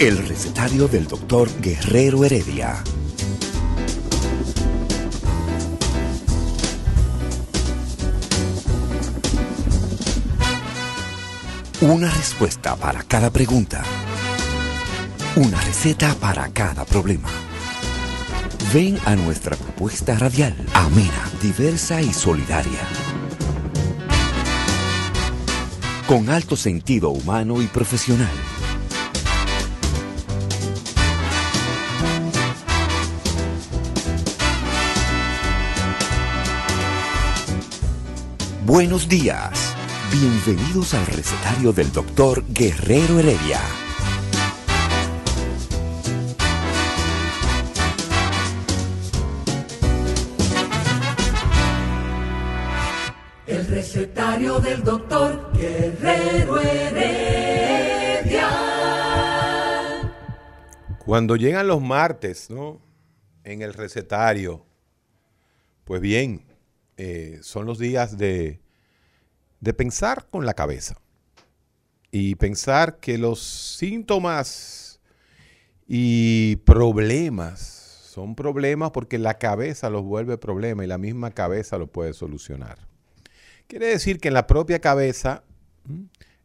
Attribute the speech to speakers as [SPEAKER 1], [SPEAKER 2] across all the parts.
[SPEAKER 1] El recetario del doctor Guerrero Heredia. Una respuesta para cada pregunta. Una receta para cada problema. Ven a nuestra propuesta radial, amena, diversa y solidaria. Con alto sentido humano y profesional. Buenos días. Bienvenidos al recetario del doctor Guerrero Heredia.
[SPEAKER 2] El recetario del doctor Guerrero Heredia.
[SPEAKER 3] Cuando llegan los martes, ¿no? En el recetario, pues bien, eh, son los días de, de pensar con la cabeza y pensar que los síntomas y problemas son problemas porque la cabeza los vuelve problema y la misma cabeza lo puede solucionar. Quiere decir que en la propia cabeza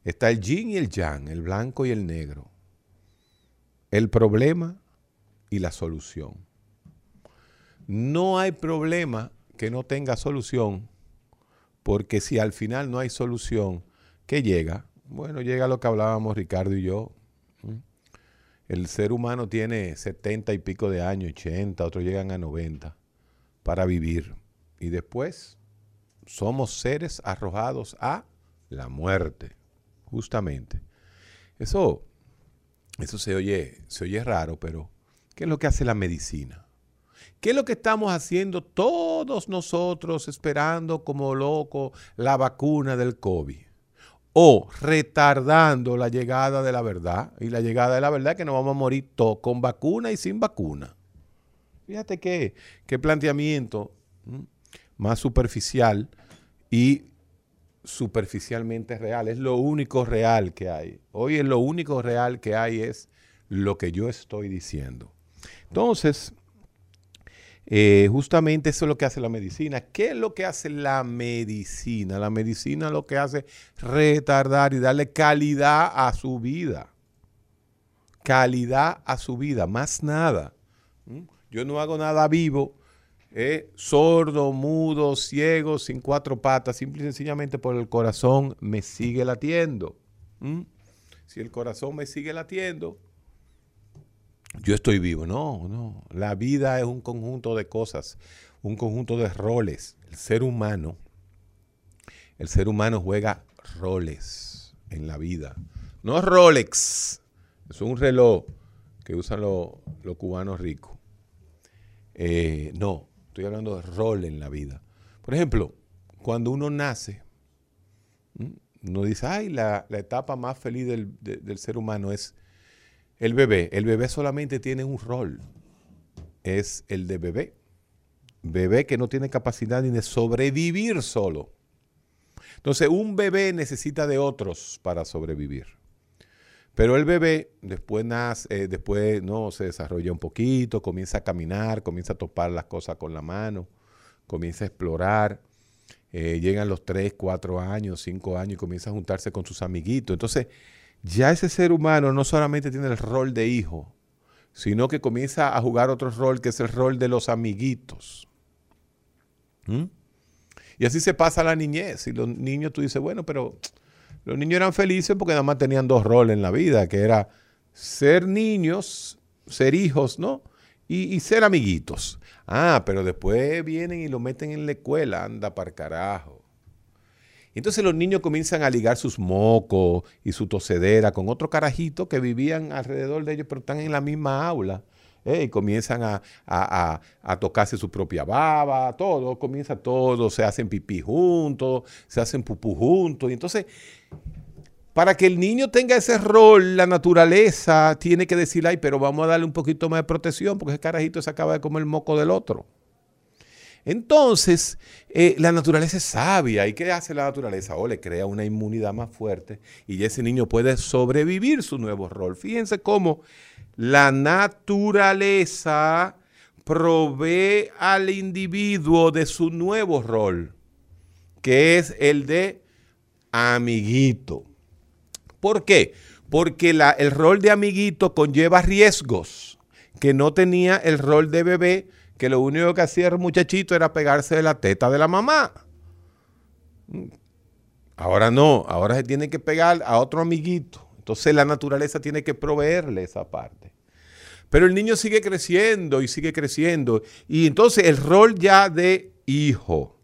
[SPEAKER 3] está el yin y el yang, el blanco y el negro, el problema y la solución. No hay problema que no tenga solución, porque si al final no hay solución, ¿qué llega? Bueno, llega lo que hablábamos Ricardo y yo. El ser humano tiene 70 y pico de años, 80, otros llegan a 90 para vivir. Y después somos seres arrojados a la muerte, justamente. Eso, eso se oye, se oye raro, pero ¿qué es lo que hace la medicina? ¿Qué es lo que estamos haciendo todos nosotros esperando como locos la vacuna del COVID? O retardando la llegada de la verdad. Y la llegada de la verdad es que nos vamos a morir todos, con vacuna y sin vacuna. Fíjate qué, qué planteamiento más superficial y superficialmente real. Es lo único real que hay. Hoy es lo único real que hay es lo que yo estoy diciendo. Entonces, eh, justamente eso es lo que hace la medicina. ¿Qué es lo que hace la medicina? La medicina lo que hace es retardar y darle calidad a su vida. Calidad a su vida, más nada. ¿Mm? Yo no hago nada vivo, eh, sordo, mudo, ciego, sin cuatro patas, simple y sencillamente por el corazón me sigue latiendo. ¿Mm? Si el corazón me sigue latiendo, yo estoy vivo. No, no. La vida es un conjunto de cosas, un conjunto de roles. El ser humano, el ser humano juega roles en la vida. No Rolex, es un reloj que usan los, los cubanos ricos. Eh, no, estoy hablando de rol en la vida. Por ejemplo, cuando uno nace, uno dice, ay, la, la etapa más feliz del, de, del ser humano es el bebé, el bebé solamente tiene un rol, es el de bebé. Bebé que no tiene capacidad ni de sobrevivir solo. Entonces, un bebé necesita de otros para sobrevivir. Pero el bebé después nace, eh, después no se desarrolla un poquito, comienza a caminar, comienza a topar las cosas con la mano, comienza a explorar. Eh, llegan los 3, 4 años, 5 años y comienza a juntarse con sus amiguitos. Entonces, ya ese ser humano no solamente tiene el rol de hijo, sino que comienza a jugar otro rol que es el rol de los amiguitos. ¿Mm? Y así se pasa la niñez. Y los niños, tú dices, bueno, pero los niños eran felices porque nada más tenían dos roles en la vida, que era ser niños, ser hijos, ¿no? Y, y ser amiguitos. Ah, pero después vienen y lo meten en la escuela, anda para carajo. Entonces los niños comienzan a ligar sus mocos y su tosedera con otro carajito que vivían alrededor de ellos, pero están en la misma aula. ¿eh? Y comienzan a, a, a, a, tocarse su propia baba, todo, comienza todo, se hacen pipí juntos, se hacen pupú juntos. Y entonces, para que el niño tenga ese rol, la naturaleza tiene que decir, ay, pero vamos a darle un poquito más de protección porque ese carajito se acaba de comer el moco del otro. Entonces, eh, la naturaleza es sabia. ¿Y qué hace la naturaleza? O le crea una inmunidad más fuerte y ese niño puede sobrevivir su nuevo rol. Fíjense cómo la naturaleza provee al individuo de su nuevo rol, que es el de amiguito. ¿Por qué? Porque el rol de amiguito conlleva riesgos que no tenía el rol de bebé, que lo único que hacía el muchachito era pegarse de la teta de la mamá. Ahora no, ahora se tiene que pegar a otro amiguito. Entonces la naturaleza tiene que proveerle esa parte. Pero el niño sigue creciendo y sigue creciendo. Y entonces el rol ya de hijo,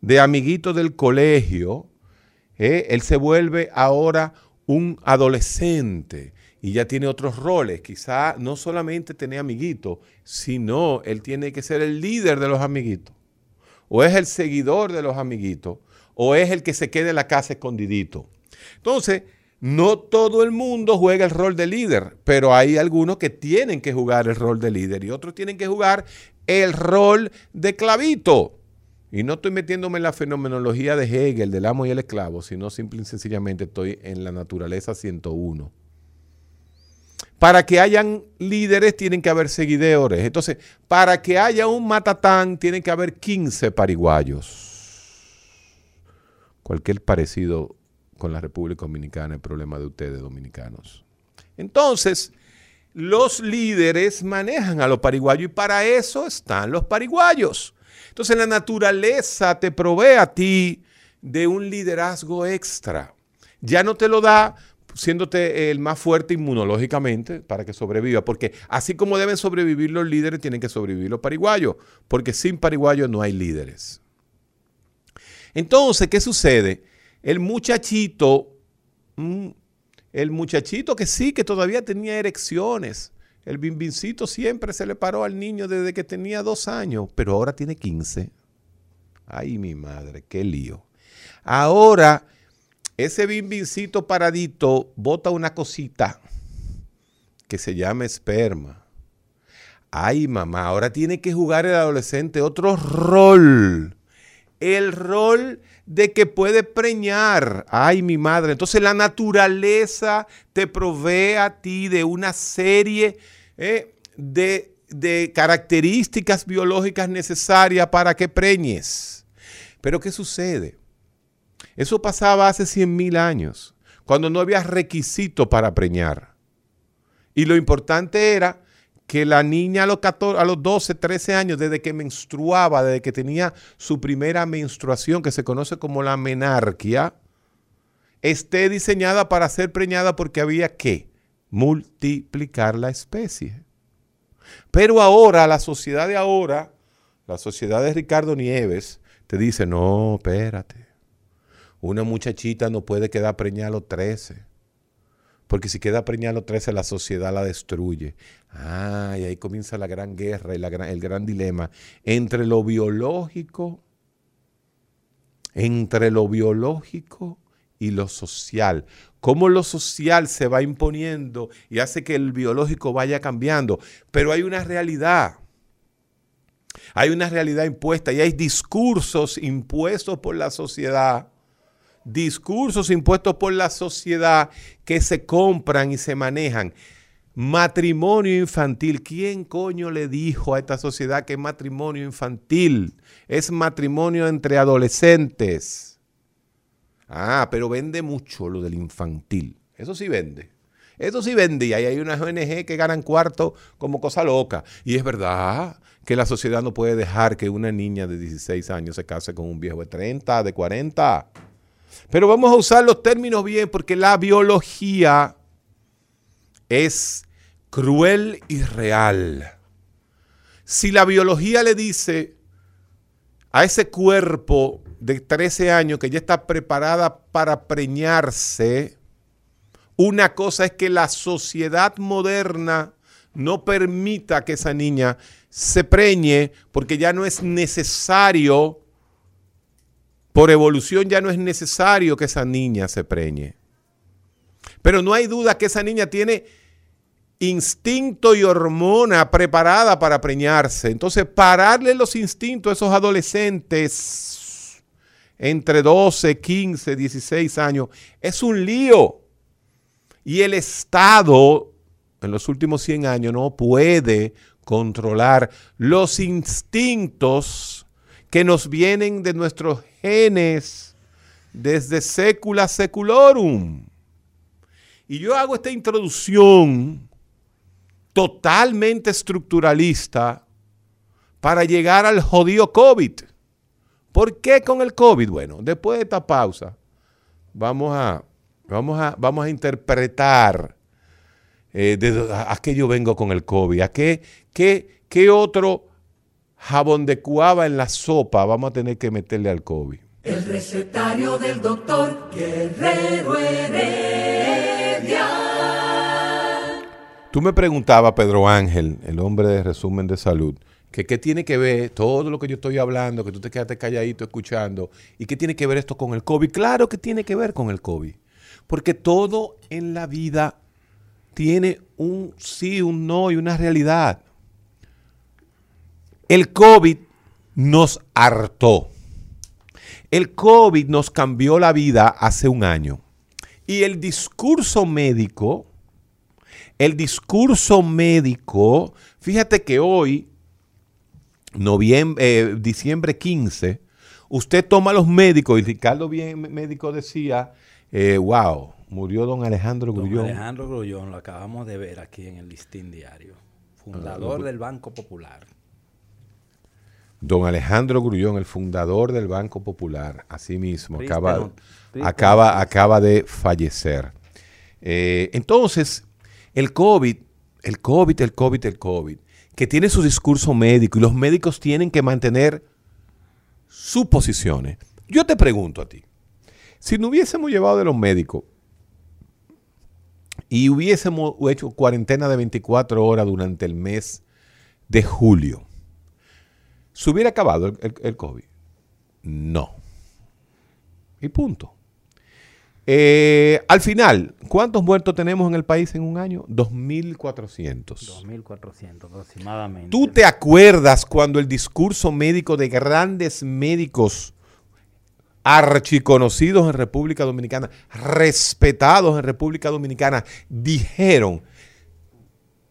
[SPEAKER 3] de amiguito del colegio, eh, él se vuelve ahora un adolescente y ya tiene otros roles. Quizá no solamente tiene amiguitos, sino él tiene que ser el líder de los amiguitos. O es el seguidor de los amiguitos. O es el que se quede en la casa escondidito. Entonces, no todo el mundo juega el rol de líder, pero hay algunos que tienen que jugar el rol de líder y otros tienen que jugar el rol de clavito. Y no estoy metiéndome en la fenomenología de Hegel, del amo y el esclavo, sino simple y sencillamente estoy en la naturaleza 101. Para que hayan líderes tienen que haber seguidores. Entonces, para que haya un matatán tienen que haber 15 pariguayos. Cualquier parecido con la República Dominicana es problema de ustedes dominicanos. Entonces, los líderes manejan a los pariguayos y para eso están los pariguayos. Entonces la naturaleza te provee a ti de un liderazgo extra. Ya no te lo da siéndote el más fuerte inmunológicamente para que sobreviva, porque así como deben sobrevivir los líderes, tienen que sobrevivir los pariguayos, porque sin pariguayos no hay líderes. Entonces, ¿qué sucede? El muchachito, mm, el muchachito que sí, que todavía tenía erecciones, el bimbincito siempre se le paró al niño desde que tenía dos años, pero ahora tiene 15. Ay, mi madre, qué lío. Ahora, ese bimbincito paradito bota una cosita que se llama esperma. Ay, mamá, ahora tiene que jugar el adolescente otro rol. El rol de que puede preñar. Ay, mi madre. Entonces la naturaleza te provee a ti de una serie eh, de, características biológicas necesarias para que preñes. Pero ¿qué sucede? Eso pasaba hace 100 mil años, cuando no había requisito para preñar. Y lo importante era que la niña a los, 14, a los 12, 13 años, desde que menstruaba, desde que tenía su primera menstruación, que se conoce como la menarquia, esté diseñada para ser preñada porque había que multiplicar la especie. Pero ahora, la sociedad de ahora, la sociedad de Ricardo Nieves, te dice, no, espérate. Una muchachita no puede quedar preñada a los 13. Porque si queda preñada a los 13, la sociedad la destruye. Ah, y ahí comienza la gran guerra y el gran dilema entre lo biológico, entre lo biológico y lo social. Cómo lo social se va imponiendo y hace que el biológico vaya cambiando. Pero hay una realidad. Hay una realidad impuesta y hay discursos impuestos por la sociedad. Discursos impuestos por la sociedad que se compran y se manejan. Matrimonio infantil. ¿Quién coño le dijo a esta sociedad que es matrimonio infantil? Es matrimonio entre adolescentes. Ah, pero vende mucho lo del infantil. Eso sí vende. Eso sí vende. Y ahí hay unas ONG que ganan cuarto como cosa loca. Y es verdad que la sociedad no puede dejar que una niña de 16 años se case con un viejo de 30, de 40. Pero vamos a usar los términos bien porque la biología es cruel y real. Si la biología le dice a ese cuerpo de 13 años que ya está preparada para preñarse, una cosa es que la sociedad moderna no permita que esa niña se preñe porque ya no es necesario, por evolución ya no es necesario que esa niña se preñe. Pero no hay duda que esa niña tiene instinto y hormona preparada para preñarse. Entonces, pararle los instintos a esos adolescentes entre 12, 15, 16 años es un lío. Y el Estado en los últimos 100 años no puede controlar los instintos que nos vienen de nuestros genes desde secula seculorum. Y yo hago esta introducción totalmente estructuralista para llegar al jodido COVID. ¿Por qué con el COVID? Bueno, después de esta pausa, vamos a, vamos a, vamos a interpretar eh, de, a, qué yo vengo con el COVID, a qué, qué, qué otro jabón de cuava en la sopa vamos a tener que meterle al COVID.
[SPEAKER 2] El recetario del doctor Guerrero Heredia.
[SPEAKER 3] Tú me preguntabas, Pedro Ángel, el hombre de resumen de salud, que qué tiene que ver todo lo que yo estoy hablando, que tú te quedaste calladito escuchando, y qué tiene que ver esto con el COVID. Claro que tiene que ver con el COVID, porque todo en la vida tiene un sí, un no y una realidad. El COVID nos hartó. El COVID nos cambió la vida hace un año. Y el discurso médico, el discurso médico, fíjate que hoy, noviembre, eh, diciembre 15, usted toma los médicos, y Ricardo bien médico decía, eh, wow, murió don Alejandro Grullón. Don
[SPEAKER 4] Alejandro Grullón, lo acabamos de ver aquí en el listín diario, fundador ah, del Banco Popular
[SPEAKER 3] don Alejandro Grullón, el fundador del Banco Popular, así mismo, acaba, acaba, acaba de fallecer. Eh, entonces, el COVID, el COVID, el COVID, el COVID, que tiene su discurso médico y los médicos tienen que mantener sus posiciones. Yo te pregunto a ti, si no hubiésemos llevado de los médicos y hubiésemos hecho cuarentena de 24 horas durante el mes de julio, ¿Se hubiera acabado el, COVID? No. Y punto. Eh, al final, ¿cuántos muertos tenemos en el país en un año? 2.400.
[SPEAKER 4] 2.400 aproximadamente.
[SPEAKER 3] ¿Tú te acuerdas cuando el discurso médico de grandes médicos archiconocidos en República Dominicana, respetados en República Dominicana, dijeron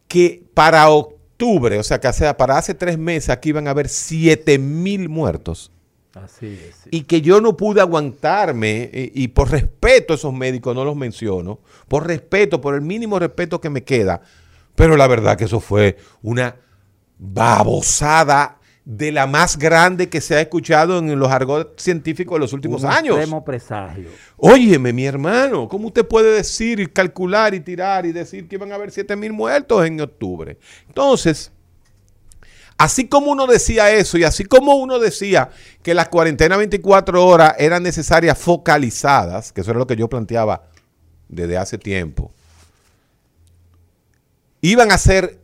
[SPEAKER 3] que para octubre o sea, que sea, para hace tres meses aquí iban a haber 7 mil muertos. Así es. Y que yo no pude aguantarme, y, por respeto a esos médicos no los menciono, por respeto, por el mínimo respeto que me queda, pero la verdad que eso fue una babosada de la más grande que se ha escuchado en los argot científicos de los últimos Un años.
[SPEAKER 4] Presagio.
[SPEAKER 3] Óyeme, mi hermano, ¿cómo usted puede decir y calcular y tirar y decir que iban a haber 7 mil muertos en octubre? Entonces, así como uno decía eso y así como uno decía que las cuarentenas 24 horas eran necesarias focalizadas, que eso era lo que yo planteaba desde hace tiempo, iban a ser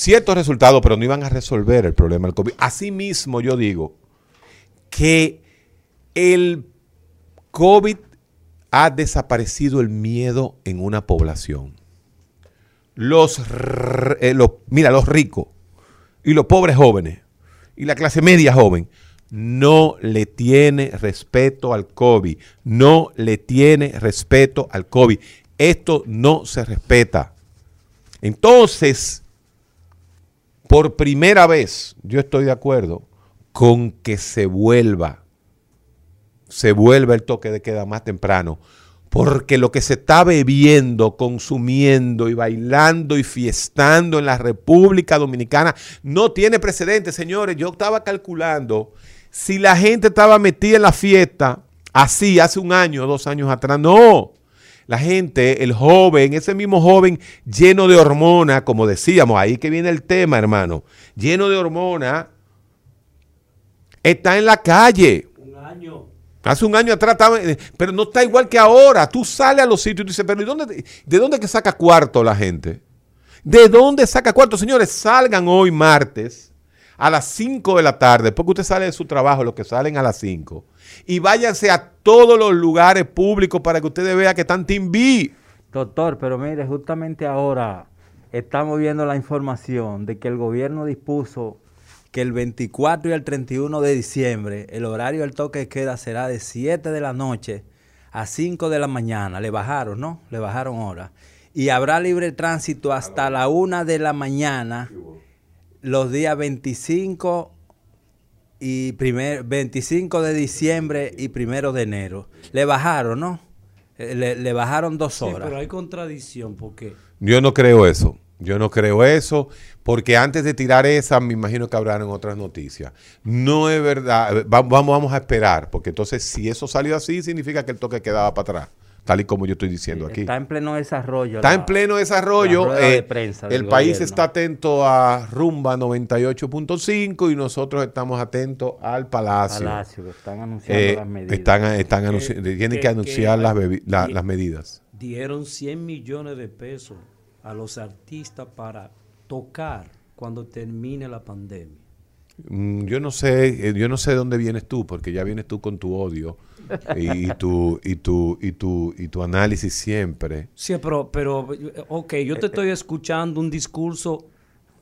[SPEAKER 3] ciertos resultados, pero no iban a resolver el problema del COVID. Asimismo, yo digo que el COVID ha desaparecido el miedo en una población. Los, eh, mira, los ricos y los pobres jóvenes y la clase media joven no le tiene respeto al COVID. No le tiene respeto al COVID. Esto no se respeta. Entonces, por primera vez, yo estoy de acuerdo con que se vuelva, se vuelva el toque de queda más temprano, porque lo que se está bebiendo, consumiendo y bailando y fiestando en la República Dominicana no tiene precedentes, señores. Yo estaba calculando si la gente estaba metida en la fiesta así hace un año dos años atrás. No, la gente, el joven, ese mismo joven lleno de hormona, como decíamos, ahí que viene el tema, hermano, lleno de hormona, está en la calle. Un año. Hace un año atrás estaba, eh, pero no está igual que ahora. Tú sales a los sitios y dices, pero ¿de dónde, ¿de dónde que saca cuarto la gente? ¿De dónde saca cuarto? Señores, salgan hoy martes a las 5 de la tarde, porque usted sale de su trabajo, los que salen a las 5 y váyanse a todos los lugares públicos para que ustedes vean que están B.
[SPEAKER 4] Doctor, pero mire, justamente ahora estamos viendo la información de que el gobierno dispuso que el 24 y el 31 de diciembre el horario del toque de queda será de 7 de la noche a 5 de la mañana. Le bajaron, ¿no? Le bajaron horas. Y habrá libre tránsito hasta la 1 de la mañana los días 25 y primer, 25 de diciembre y primero de enero. Le bajaron, ¿no? Eh, Le, le bajaron dos
[SPEAKER 5] Sí,
[SPEAKER 4] horas.
[SPEAKER 5] pero hay contradicción porque
[SPEAKER 3] Yo no creo eso. Yo no creo eso, porque antes de tirar esa, me imagino que habrán otras noticias. No es verdad. Va- Vamos, vamos a esperar, porque entonces si eso salió así, significa que el toque quedaba para atrás, tal y como yo estoy diciendo aquí.
[SPEAKER 4] Está en pleno desarrollo.
[SPEAKER 3] Está
[SPEAKER 4] la-
[SPEAKER 3] en pleno desarrollo.
[SPEAKER 4] la rueda de
[SPEAKER 3] eh,
[SPEAKER 4] prensa
[SPEAKER 3] el país
[SPEAKER 4] gobierno.
[SPEAKER 3] está atento a Rumba 98.5 y nosotros estamos atentos al Palacio.
[SPEAKER 4] Palacio, que están anunciando
[SPEAKER 3] Eh,
[SPEAKER 4] las medidas.
[SPEAKER 3] están están anunci- tienen que,
[SPEAKER 5] que-
[SPEAKER 3] anunciar
[SPEAKER 5] que-
[SPEAKER 3] las, la- las medidas.
[SPEAKER 5] dieron 100 millones de pesos a los artistas para tocar cuando termine la pandemia.
[SPEAKER 3] Mm, Yo no sé, eh, yo no sé de dónde vienes tú, porque ya vienes tú con tu odio y, y tu y tu y tu y tu análisis siempre.
[SPEAKER 5] Sí, pero, pero, ok, yo
[SPEAKER 3] Eh,
[SPEAKER 5] te estoy escuchando un discurso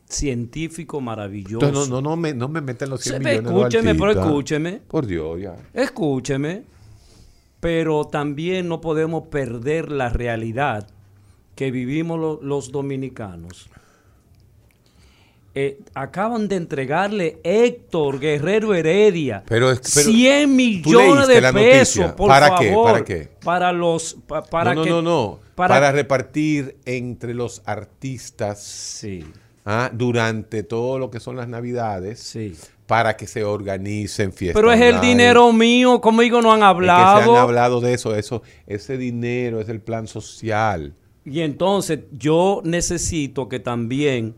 [SPEAKER 5] científico maravilloso.
[SPEAKER 3] Entonces no no no me no me meten los 100
[SPEAKER 5] Sí,
[SPEAKER 3] millones. de
[SPEAKER 5] escúcheme, pero escúcheme.
[SPEAKER 3] Por Dios, ya.
[SPEAKER 5] Escúcheme, pero también no podemos perder la realidad que vivimos lo- los dominicanos. Eh, acaban de entregarle Héctor Guerrero Heredia
[SPEAKER 3] Pero es- pero
[SPEAKER 5] 100 millones de pesos, por
[SPEAKER 3] ¿Para
[SPEAKER 5] favor.
[SPEAKER 3] qué? ¿Para qué?
[SPEAKER 5] Para los... pa- para
[SPEAKER 3] no, no,
[SPEAKER 5] que-
[SPEAKER 3] no, no.
[SPEAKER 5] para-
[SPEAKER 3] Para, repartir entre los artistas
[SPEAKER 5] Sí,
[SPEAKER 3] ah, durante todo lo que son las navidades
[SPEAKER 5] sí.
[SPEAKER 3] para que se organicen fiestas.
[SPEAKER 5] Pero es el
[SPEAKER 3] online.
[SPEAKER 5] dinero mío, conmigo no han
[SPEAKER 3] Es que se
[SPEAKER 5] hablado.
[SPEAKER 3] han hablado de eso, eso, ese dinero es el plan social.
[SPEAKER 5] Y entonces yo necesito que también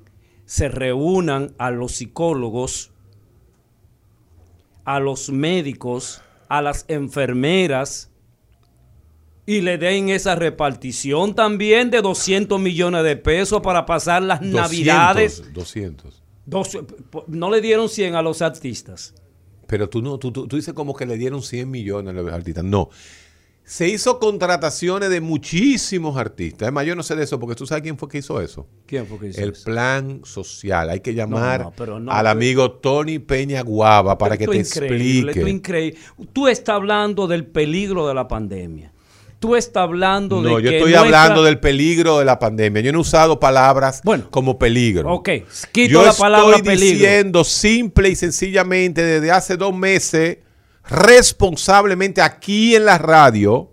[SPEAKER 5] se reúnan a los psicólogos, a los médicos, a las enfermeras y le den esa repartición también de 200 millones de pesos para pasar las
[SPEAKER 3] 200,
[SPEAKER 5] navidades.
[SPEAKER 3] 200.
[SPEAKER 5] Dos- no le dieron 100 a los artistas.
[SPEAKER 3] Pero tú no, tú, tú, tú dices como que le dieron 100 millones a los artistas. No. Se hizo contrataciones de muchísimos artistas. Además, yo no sé de eso, porque tú sabes quién fue que hizo eso.
[SPEAKER 5] ¿Quién fue que hizo
[SPEAKER 3] El
[SPEAKER 5] eso?
[SPEAKER 3] plan social. Hay que llamar
[SPEAKER 5] no, pero no,
[SPEAKER 3] al amigo Tony Peña Guava para que te
[SPEAKER 5] increíble,
[SPEAKER 3] explique.
[SPEAKER 5] increíble. Tú estás hablando del peligro de la pandemia. Tú estás hablando de
[SPEAKER 3] No, yo
[SPEAKER 5] que
[SPEAKER 3] estoy hablando del peligro de la pandemia. Yo no he usado palabras
[SPEAKER 5] Bueno.
[SPEAKER 3] como peligro.
[SPEAKER 5] Ok, quito
[SPEAKER 3] yo
[SPEAKER 5] la palabra
[SPEAKER 3] estoy
[SPEAKER 5] peligro.
[SPEAKER 3] diciendo simple y sencillamente desde hace dos meses, responsablemente aquí en la radio,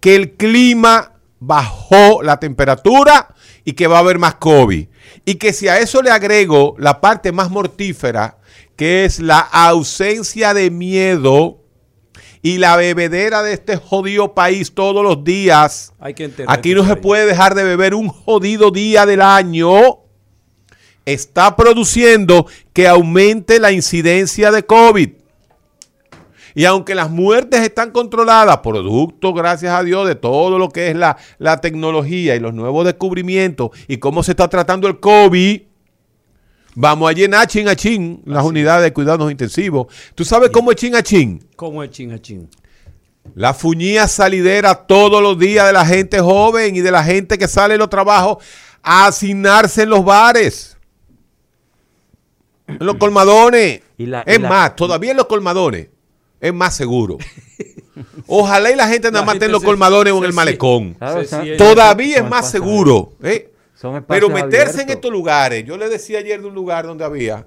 [SPEAKER 3] que el clima bajó la temperatura y que va a haber más COVID. Y que si a eso le agrego la parte más mortífera, que es la ausencia de miedo y la bebedera de este jodido país todos los días.
[SPEAKER 5] Hay que
[SPEAKER 3] Aquí no se puede dejar de beber un jodido día del año. Está produciendo que aumente la incidencia de COVID. Y aunque las muertes están controladas, producto, gracias a Dios, de todo lo que es la, la tecnología y los nuevos descubrimientos y cómo se está tratando el COVID, vamos a llenar chin a chin las unidades de cuidados intensivos. ¿Tú sabes cómo es chin a chin?
[SPEAKER 5] ¿Cómo es chin a chin?
[SPEAKER 3] La fuñía salidera todos los días de la gente joven y de la gente que sale de los trabajos a asignarse en los bares. En los colmadones.
[SPEAKER 4] Y la-
[SPEAKER 3] es
[SPEAKER 4] la-
[SPEAKER 3] más, todavía en los colmadones es más seguro. Ojalá y la gente nada
[SPEAKER 5] La
[SPEAKER 3] más esté en los colmadones o en el malecón.
[SPEAKER 4] Claro,
[SPEAKER 3] Todavía es más seguro. ¿eh?
[SPEAKER 4] Son
[SPEAKER 3] Pero meterse en estos lugares, yo le decía ayer de un lugar donde había,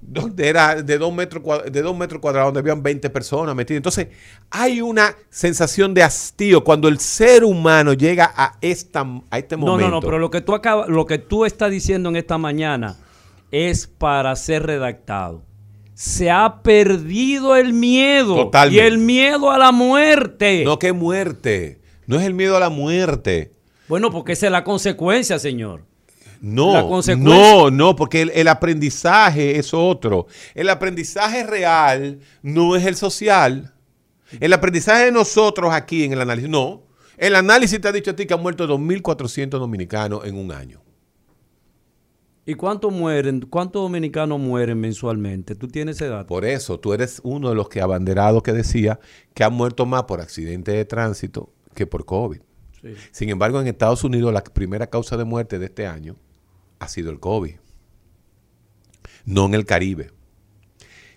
[SPEAKER 3] donde era de dos metros, de dos metros cuadrados, donde habían 20 personas metidas. Entonces, hay una sensación de hastío cuando el ser humano llega a, esta, a este
[SPEAKER 5] No,
[SPEAKER 3] momento.
[SPEAKER 5] no, no, pero lo que tú acabas, lo que tú estás diciendo en esta mañana es para ser redactado. Se ha perdido el miedo
[SPEAKER 3] Totalmente.
[SPEAKER 5] y el miedo a la muerte.
[SPEAKER 3] No, que muerte. No es el miedo a la muerte.
[SPEAKER 5] Bueno, porque esa es la consecuencia, señor.
[SPEAKER 3] No, no, no, porque el, el aprendizaje es otro. El aprendizaje real no es el social. El aprendizaje de nosotros aquí en el análisis, no. El análisis te ha dicho a ti que han muerto 2.400 dominicanos en un año.
[SPEAKER 5] ¿Y cuántos mueren? ¿Cuántos dominicanos mueren mensualmente? ¿Tú tienes ese dato?
[SPEAKER 3] Por eso, tú eres uno de los que abanderados que decía que han muerto más por accidente de tránsito que por COVID.
[SPEAKER 5] Sí.
[SPEAKER 3] Sin embargo, en Estados Unidos la primera causa de muerte de este año ha sido el COVID. No en el Caribe.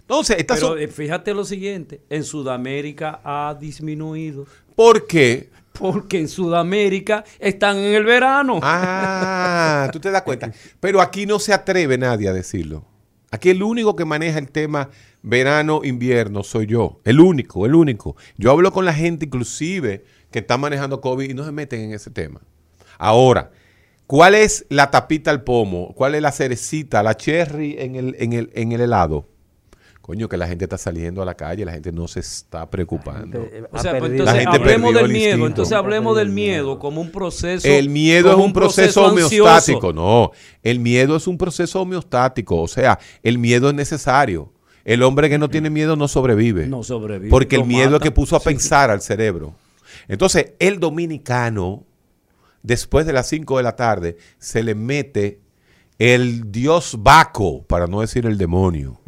[SPEAKER 3] Entonces,
[SPEAKER 5] Pero
[SPEAKER 3] son-
[SPEAKER 5] eh, fíjate lo siguiente, en Sudamérica ha disminuido.
[SPEAKER 3] ¿Por qué?
[SPEAKER 5] Porque en Sudamérica están en el verano.
[SPEAKER 3] Ah, tú te das cuenta. Pero aquí no se atreve nadie a decirlo. Aquí el único que maneja el tema verano-invierno soy yo. El único, el único. Yo hablo con la gente inclusive que está manejando COVID y no se meten en ese tema. Ahora, ¿cuál es la tapita al pomo? ¿Cuál es la cerecita, la cherry en el, en el, en el helado? Coño, que la gente está saliendo a la calle, la gente no se está preocupando.
[SPEAKER 4] Eh,
[SPEAKER 5] O sea, pues entonces
[SPEAKER 3] gente
[SPEAKER 5] hablemos del
[SPEAKER 3] el
[SPEAKER 5] miedo,
[SPEAKER 3] instinto.
[SPEAKER 5] entonces
[SPEAKER 4] Ha
[SPEAKER 5] hablemos del miedo como un proceso.
[SPEAKER 3] El miedo es un proceso, homeostático. No, el miedo es un proceso homeostático. O sea, el miedo es necesario. El hombre que no tiene miedo no sobrevive.
[SPEAKER 5] No sobrevive.
[SPEAKER 3] Porque el miedo es
[SPEAKER 5] mata.
[SPEAKER 3] que puso a
[SPEAKER 5] Sí.
[SPEAKER 3] pensar al cerebro. Entonces, el dominicano, después de las 5 de la tarde, se le mete el dios Baco, para no decir el demonio.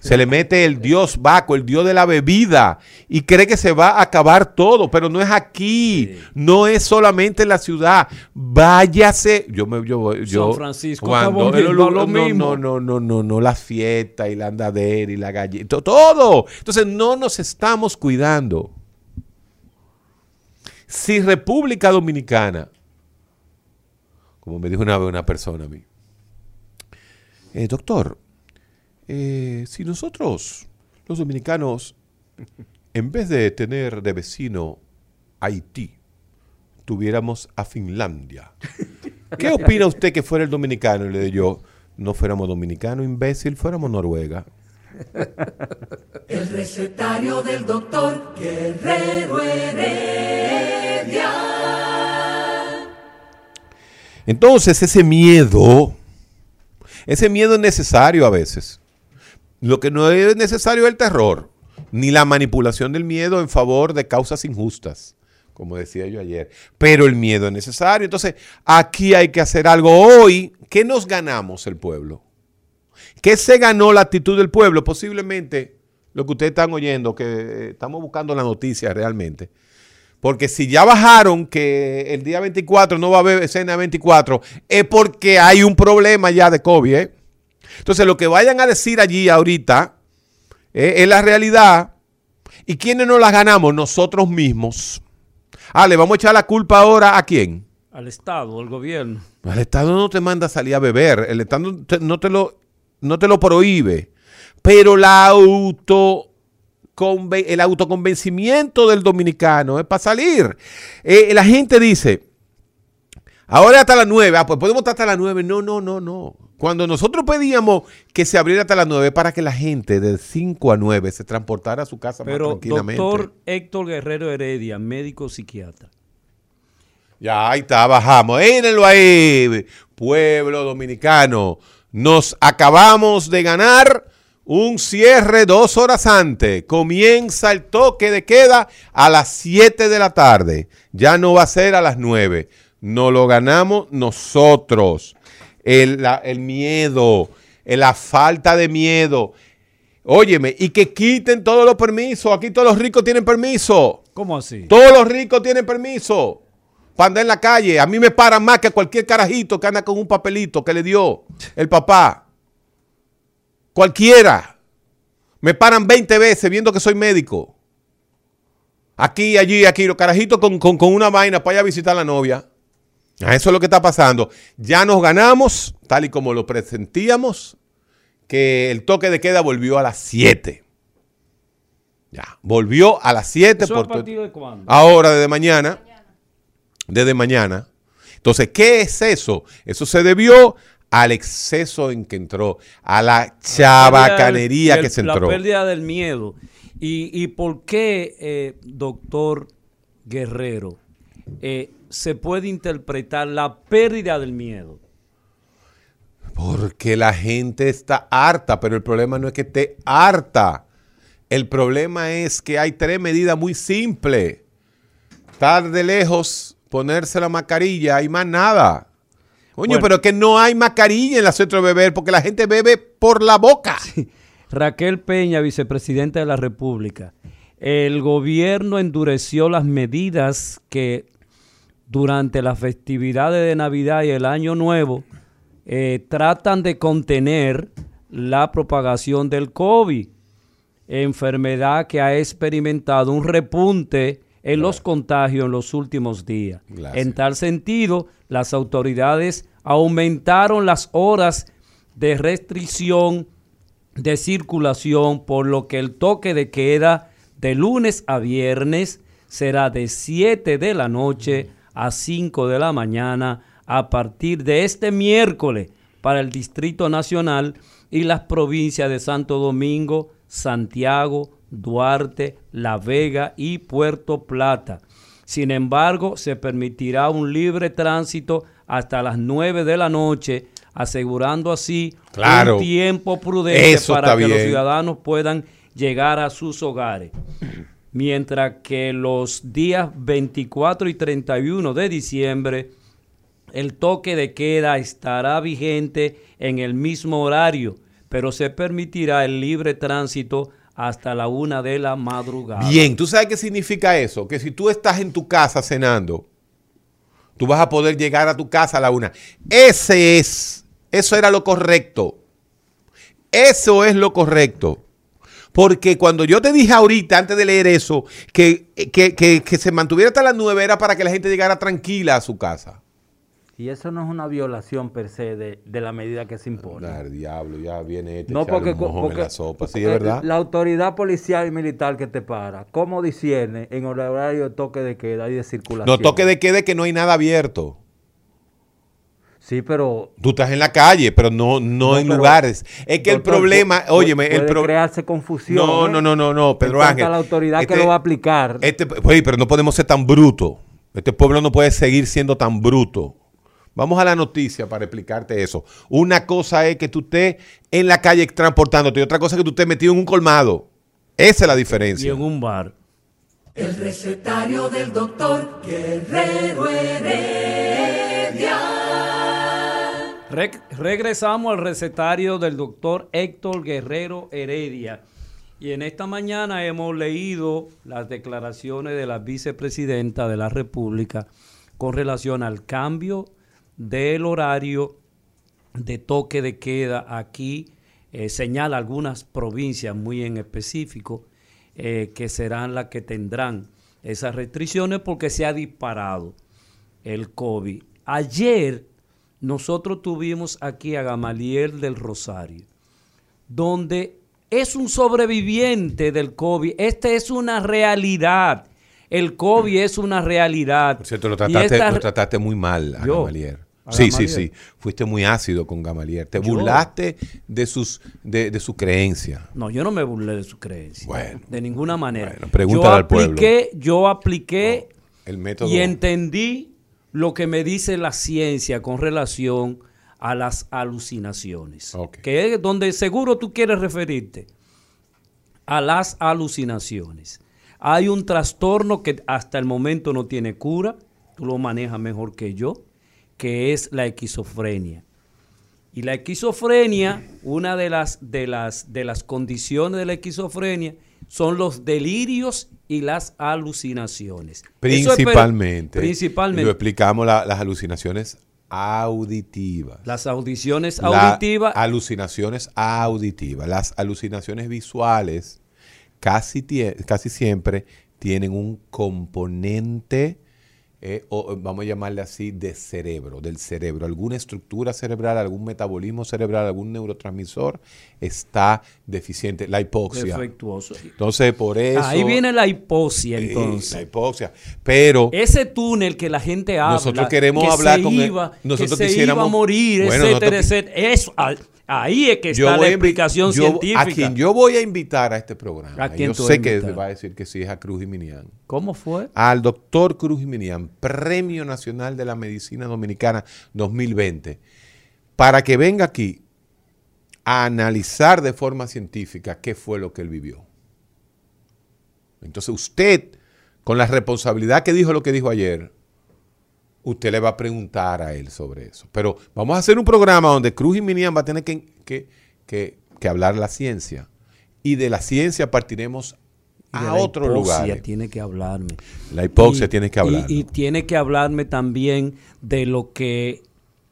[SPEAKER 3] Se le mete el dios Baco, el dios de la bebida, y cree que se va a acabar todo, pero no es aquí, no es solamente en la ciudad. Váyase, yo me yo, yo
[SPEAKER 5] San Francisco
[SPEAKER 3] cuando-
[SPEAKER 5] volviendo a lo
[SPEAKER 3] no,
[SPEAKER 5] mismo.
[SPEAKER 3] no, no, no, no, no, la fiesta y la andadera y la galleta, todo. Entonces no nos estamos cuidando. Si República Dominicana, como me dijo una vez una persona a mí, eh, doctor, eh, si nosotros, los dominicanos, en vez de tener de vecino Haití, tuviéramos a Finlandia, ¿qué opina usted que fuera el dominicano? Y le digo yo, no fuéramos dominicano, imbécil, fuéramos Noruega.
[SPEAKER 2] El recetario del doctor Guerrero Heredia.
[SPEAKER 3] Entonces, ese miedo, ese miedo es necesario a veces. Lo que no es necesario es el terror, ni la manipulación del miedo en favor de causas injustas, como decía yo ayer. Pero el miedo es necesario. Entonces, aquí hay que hacer algo hoy. ¿Qué nos ganamos el pueblo? ¿Qué se ganó la actitud del pueblo? Posiblemente lo que ustedes están oyendo, que eh, estamos buscando la noticia realmente. Porque si ya bajaron que el día 24 no va a haber escena 24, es porque hay un problema ya de COVID. ¿eh? Entonces, lo que vayan a decir allí ahorita eh, es la realidad. ¿Y quiénes nos la ganamos? Nosotros mismos. Ah, le vamos a echar la culpa ahora a quién?
[SPEAKER 5] Al Estado, al gobierno.
[SPEAKER 3] El Estado no te manda a salir a beber, el Estado te- no te lo, no te lo prohíbe, pero la auto, el autoconvencimiento del dominicano es para salir. Eh, la gente dice, ahora hasta las 9, ah, pues podemos estar hasta las 9. No, no, no, no. Cuando nosotros pedíamos que se abriera hasta las 9 para que la gente de 5 a 9 se transportara a su casa más
[SPEAKER 5] Pero,
[SPEAKER 3] tranquilamente.
[SPEAKER 5] doctor Héctor Guerrero Heredia, médico psiquiatra.
[SPEAKER 3] Ya, ahí está, bajamos. Érenlo ahí, pueblo dominicano. Nos acabamos de ganar un cierre dos horas antes. Comienza el toque de queda a las 7 de la tarde. Ya no va a ser a las 9. No lo ganamos nosotros. El, la- el miedo, la falta de miedo. Óyeme, y que quiten todos los permisos. Aquí todos los ricos tienen permiso.
[SPEAKER 5] ¿Cómo así?
[SPEAKER 3] Todos los ricos tienen permiso para andar en la calle. A mí me paran más que cualquier carajito que anda con un papelito que le dio el papá. Cualquiera. Me paran 20 veces viendo que soy médico. Aquí, allí, aquí. Los carajitos con, con- con una vaina para ir a visitar a la novia. Eso es lo que está pasando. Ya nos ganamos, tal y como lo presentíamos, que el toque de queda volvió a las 7. Ya, volvió a las 7.
[SPEAKER 5] ¿Eso a
[SPEAKER 3] por tu-
[SPEAKER 5] partir de cuándo?
[SPEAKER 3] Ahora, desde mañana. Desde mañana. Entonces, ¿qué es eso? Eso se debió al exceso en que entró, a la chabacanería que se entró.
[SPEAKER 5] La pérdida del miedo. ¿Y, y por qué, eh, doctor Guerrero, eh, se puede interpretar la pérdida del miedo?
[SPEAKER 3] Porque la gente está harta, pero el problema no es que esté harta. El problema es que hay tres medidas muy simples. Estar de lejos, ponerse la mascarilla y más nada. Coño,
[SPEAKER 5] Bueno.
[SPEAKER 3] pero que no hay mascarilla en la centro de beber porque la gente bebe por la boca.
[SPEAKER 5] Raquel Peña, vicepresidenta de la República. El gobierno endureció las medidas que durante las festividades de Navidad y el Año Nuevo, eh, tratan de contener la propagación del COVID, enfermedad que ha experimentado un repunte en los contagios en los últimos días.
[SPEAKER 3] Gracias.
[SPEAKER 5] En tal sentido, las autoridades aumentaron las horas de restricción de circulación, por lo que el toque de queda de lunes a viernes será de 7 de la noche a 5 de la mañana a partir de este miércoles para el Distrito Nacional y las provincias de Santo Domingo, Santiago, Duarte, La Vega y Puerto Plata. Sin embargo, se permitirá un libre tránsito hasta las 9 de la noche, asegurando así
[SPEAKER 3] Claro.
[SPEAKER 5] un tiempo prudente para que los ciudadanos puedan llegar a sus hogares. Mientras que los días 24 y 31 de diciembre, el toque de queda estará vigente en el mismo horario, pero se permitirá el libre tránsito hasta la una de la madrugada.
[SPEAKER 3] Bien, ¿tú sabes qué significa eso? Que si tú estás en tu casa cenando, tú vas a poder llegar a tu casa a la una. Ese es, eso era lo correcto. Eso es lo correcto. Porque cuando yo te dije ahorita, antes de leer eso, que, que, que- que se mantuviera hasta las nueve era para que la gente llegara tranquila a su casa.
[SPEAKER 4] Y eso no es una violación per se de, de la medida que se impone.
[SPEAKER 3] Dar, diablo, ya viene este
[SPEAKER 4] No, porque,
[SPEAKER 3] un mojón
[SPEAKER 4] porque-
[SPEAKER 3] en la sopa. Sí, es verdad.
[SPEAKER 4] la autoridad policial y militar que te para, ¿cómo discierne en horario de toque de queda y de circulación?
[SPEAKER 3] No toque de quede que no hay nada abierto.
[SPEAKER 4] Sí, pero...
[SPEAKER 3] Tú estás en la calle, pero no, no,
[SPEAKER 4] No,
[SPEAKER 3] en
[SPEAKER 4] pero,
[SPEAKER 3] lugares. Es que el problema, óyeme,
[SPEAKER 4] puede
[SPEAKER 3] el problema.
[SPEAKER 4] crearse confusión.
[SPEAKER 3] No, no, no, no, no, Pedro Ángel.
[SPEAKER 4] la autoridad que
[SPEAKER 3] Este-
[SPEAKER 4] lo va a aplicar.
[SPEAKER 3] Este, oye, pero no podemos ser tan brutos. Este pueblo no puede seguir siendo tan bruto. Vamos a la noticia para explicarte eso. Una cosa es que tú estés en la calle transportándote y otra cosa es que tú estés metido en un colmado. Esa es la
[SPEAKER 5] Y
[SPEAKER 3] diferencia.
[SPEAKER 5] en un bar.
[SPEAKER 2] El recetario del doctor Guerrero Heredia.
[SPEAKER 5] Re- regresamos al recetario del doctor Héctor Guerrero Heredia. Y en esta mañana hemos leído las declaraciones de la vicepresidenta de la República con relación al cambio del horario de toque de queda aquí. eh, señala algunas provincias muy en específico eh, que serán las que tendrán esas restricciones porque se ha disparado el COVID. Ayer nosotros tuvimos aquí a Gamaliel del Rosario, donde es un sobreviviente del COVID. Esta es una realidad. El COVID es una realidad.
[SPEAKER 3] Por cierto, lo trataste,
[SPEAKER 5] esta-
[SPEAKER 3] lo trataste muy mal a
[SPEAKER 5] Yo,
[SPEAKER 3] Gamaliel. Sí,
[SPEAKER 5] Gamaliel.
[SPEAKER 3] sí, sí. Fuiste muy ácido con Gamaliel. Te
[SPEAKER 5] Yo.
[SPEAKER 3] burlaste de sus de, de su creencia.
[SPEAKER 5] No, yo no me burlé de su creencia.
[SPEAKER 3] Bueno.
[SPEAKER 5] de ninguna manera.
[SPEAKER 3] Bueno, pregúntale
[SPEAKER 5] yo
[SPEAKER 3] al pueblo.
[SPEAKER 5] apliqué, yo apliqué
[SPEAKER 3] El método.
[SPEAKER 5] y entendí lo que me dice la ciencia con relación a las alucinaciones.
[SPEAKER 3] Ok.
[SPEAKER 5] Que es donde seguro tú quieres referirte a las alucinaciones. Hay un trastorno que hasta el momento no tiene cura, tú lo manejas mejor que yo, que es la esquizofrenia. Y la esquizofrenia, una de las, de las, de las condiciones de la esquizofrenia son los delirios y las alucinaciones. Es per-
[SPEAKER 3] Principalmente. Y
[SPEAKER 5] Principalmente.
[SPEAKER 3] lo explicamos la- las alucinaciones auditivas.
[SPEAKER 5] Las audiciones auditivas.
[SPEAKER 3] alucinaciones auditivas. Las alucinaciones visuales casi, casi siempre tienen un componente, eh, o vamos a llamarle así, de cerebro, del cerebro. Alguna estructura cerebral, algún metabolismo cerebral, algún neurotransmisor está deficiente. La hipoxia.
[SPEAKER 5] defectuoso.
[SPEAKER 3] Entonces, por eso...
[SPEAKER 5] Ahí viene la hipoxia, entonces.
[SPEAKER 3] la hipoxia. Pero...
[SPEAKER 5] Ese túnel que la gente habla.
[SPEAKER 3] Nosotros queremos
[SPEAKER 5] que
[SPEAKER 3] hablar
[SPEAKER 5] se
[SPEAKER 3] con el-
[SPEAKER 5] iba,
[SPEAKER 3] nosotros
[SPEAKER 5] que se
[SPEAKER 3] quisiéramos-
[SPEAKER 5] iba a morir,
[SPEAKER 3] Bueno,
[SPEAKER 5] etcétera, etcétera. Eso, ah, ahí es que está la explicación
[SPEAKER 3] yo-
[SPEAKER 5] científica.
[SPEAKER 3] A quien yo voy a invitar a este programa.
[SPEAKER 5] ¿A quién
[SPEAKER 3] yo sé que
[SPEAKER 5] invitar?
[SPEAKER 3] va a decir que sí es a Cruz Jiminián.
[SPEAKER 5] ¿Cómo fue?
[SPEAKER 3] Al doctor Cruz Jiminián, Premio Nacional de la Medicina Dominicana 2020, para que venga aquí a analizar de forma científica qué fue lo que él vivió. Entonces usted, con la responsabilidad que dijo lo que dijo ayer, usted le va a preguntar a él sobre eso. Pero vamos a hacer un programa donde Cruz y Minian va a tener que, que- que- que hablar la ciencia. Y de la ciencia partiremos
[SPEAKER 5] Y de
[SPEAKER 3] a
[SPEAKER 5] la hipoxia
[SPEAKER 3] lugares.
[SPEAKER 5] tiene que hablarme.
[SPEAKER 3] La hipoxia
[SPEAKER 5] Y-
[SPEAKER 3] tiene que
[SPEAKER 5] y-
[SPEAKER 3] hablar.
[SPEAKER 5] Y, tiene que hablarme también de lo que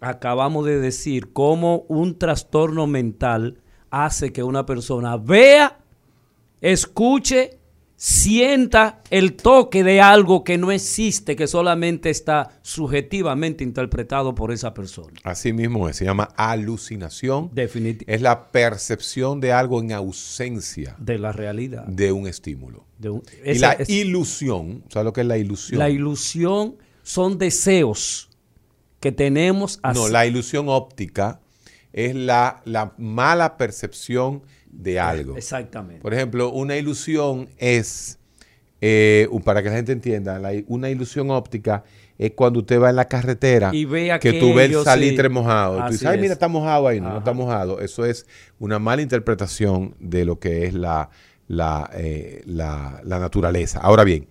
[SPEAKER 5] acabamos de decir, cómo un trastorno mental hace que una persona vea, escuche, sienta el toque de algo que no existe, que solamente está subjetivamente interpretado por esa persona.
[SPEAKER 3] Así mismo es, se llama alucinación.
[SPEAKER 5] Definitivamente.
[SPEAKER 3] Es la percepción de algo en ausencia
[SPEAKER 5] De la realidad.
[SPEAKER 3] de un estímulo.
[SPEAKER 5] De un-
[SPEAKER 3] y la
[SPEAKER 5] es-
[SPEAKER 3] ilusión, ¿sabes lo que es la ilusión?
[SPEAKER 5] la ilusión son deseos que tenemos
[SPEAKER 3] no,
[SPEAKER 5] hacia-
[SPEAKER 3] la ilusión óptica es la, la mala percepción de algo.
[SPEAKER 5] Exactamente.
[SPEAKER 3] Por ejemplo, una ilusión es, eh, para que la gente entienda, la una ilusión óptica es cuando usted va en la carretera
[SPEAKER 5] Y ve
[SPEAKER 3] que tú ves el salitre
[SPEAKER 5] sí.
[SPEAKER 3] mojado. Tú dices, ay, mira,
[SPEAKER 5] es.
[SPEAKER 3] está mojado ahí. No, no está mojado. Eso es una mala interpretación de lo que es la, la, eh, la- la naturaleza. Ahora bien,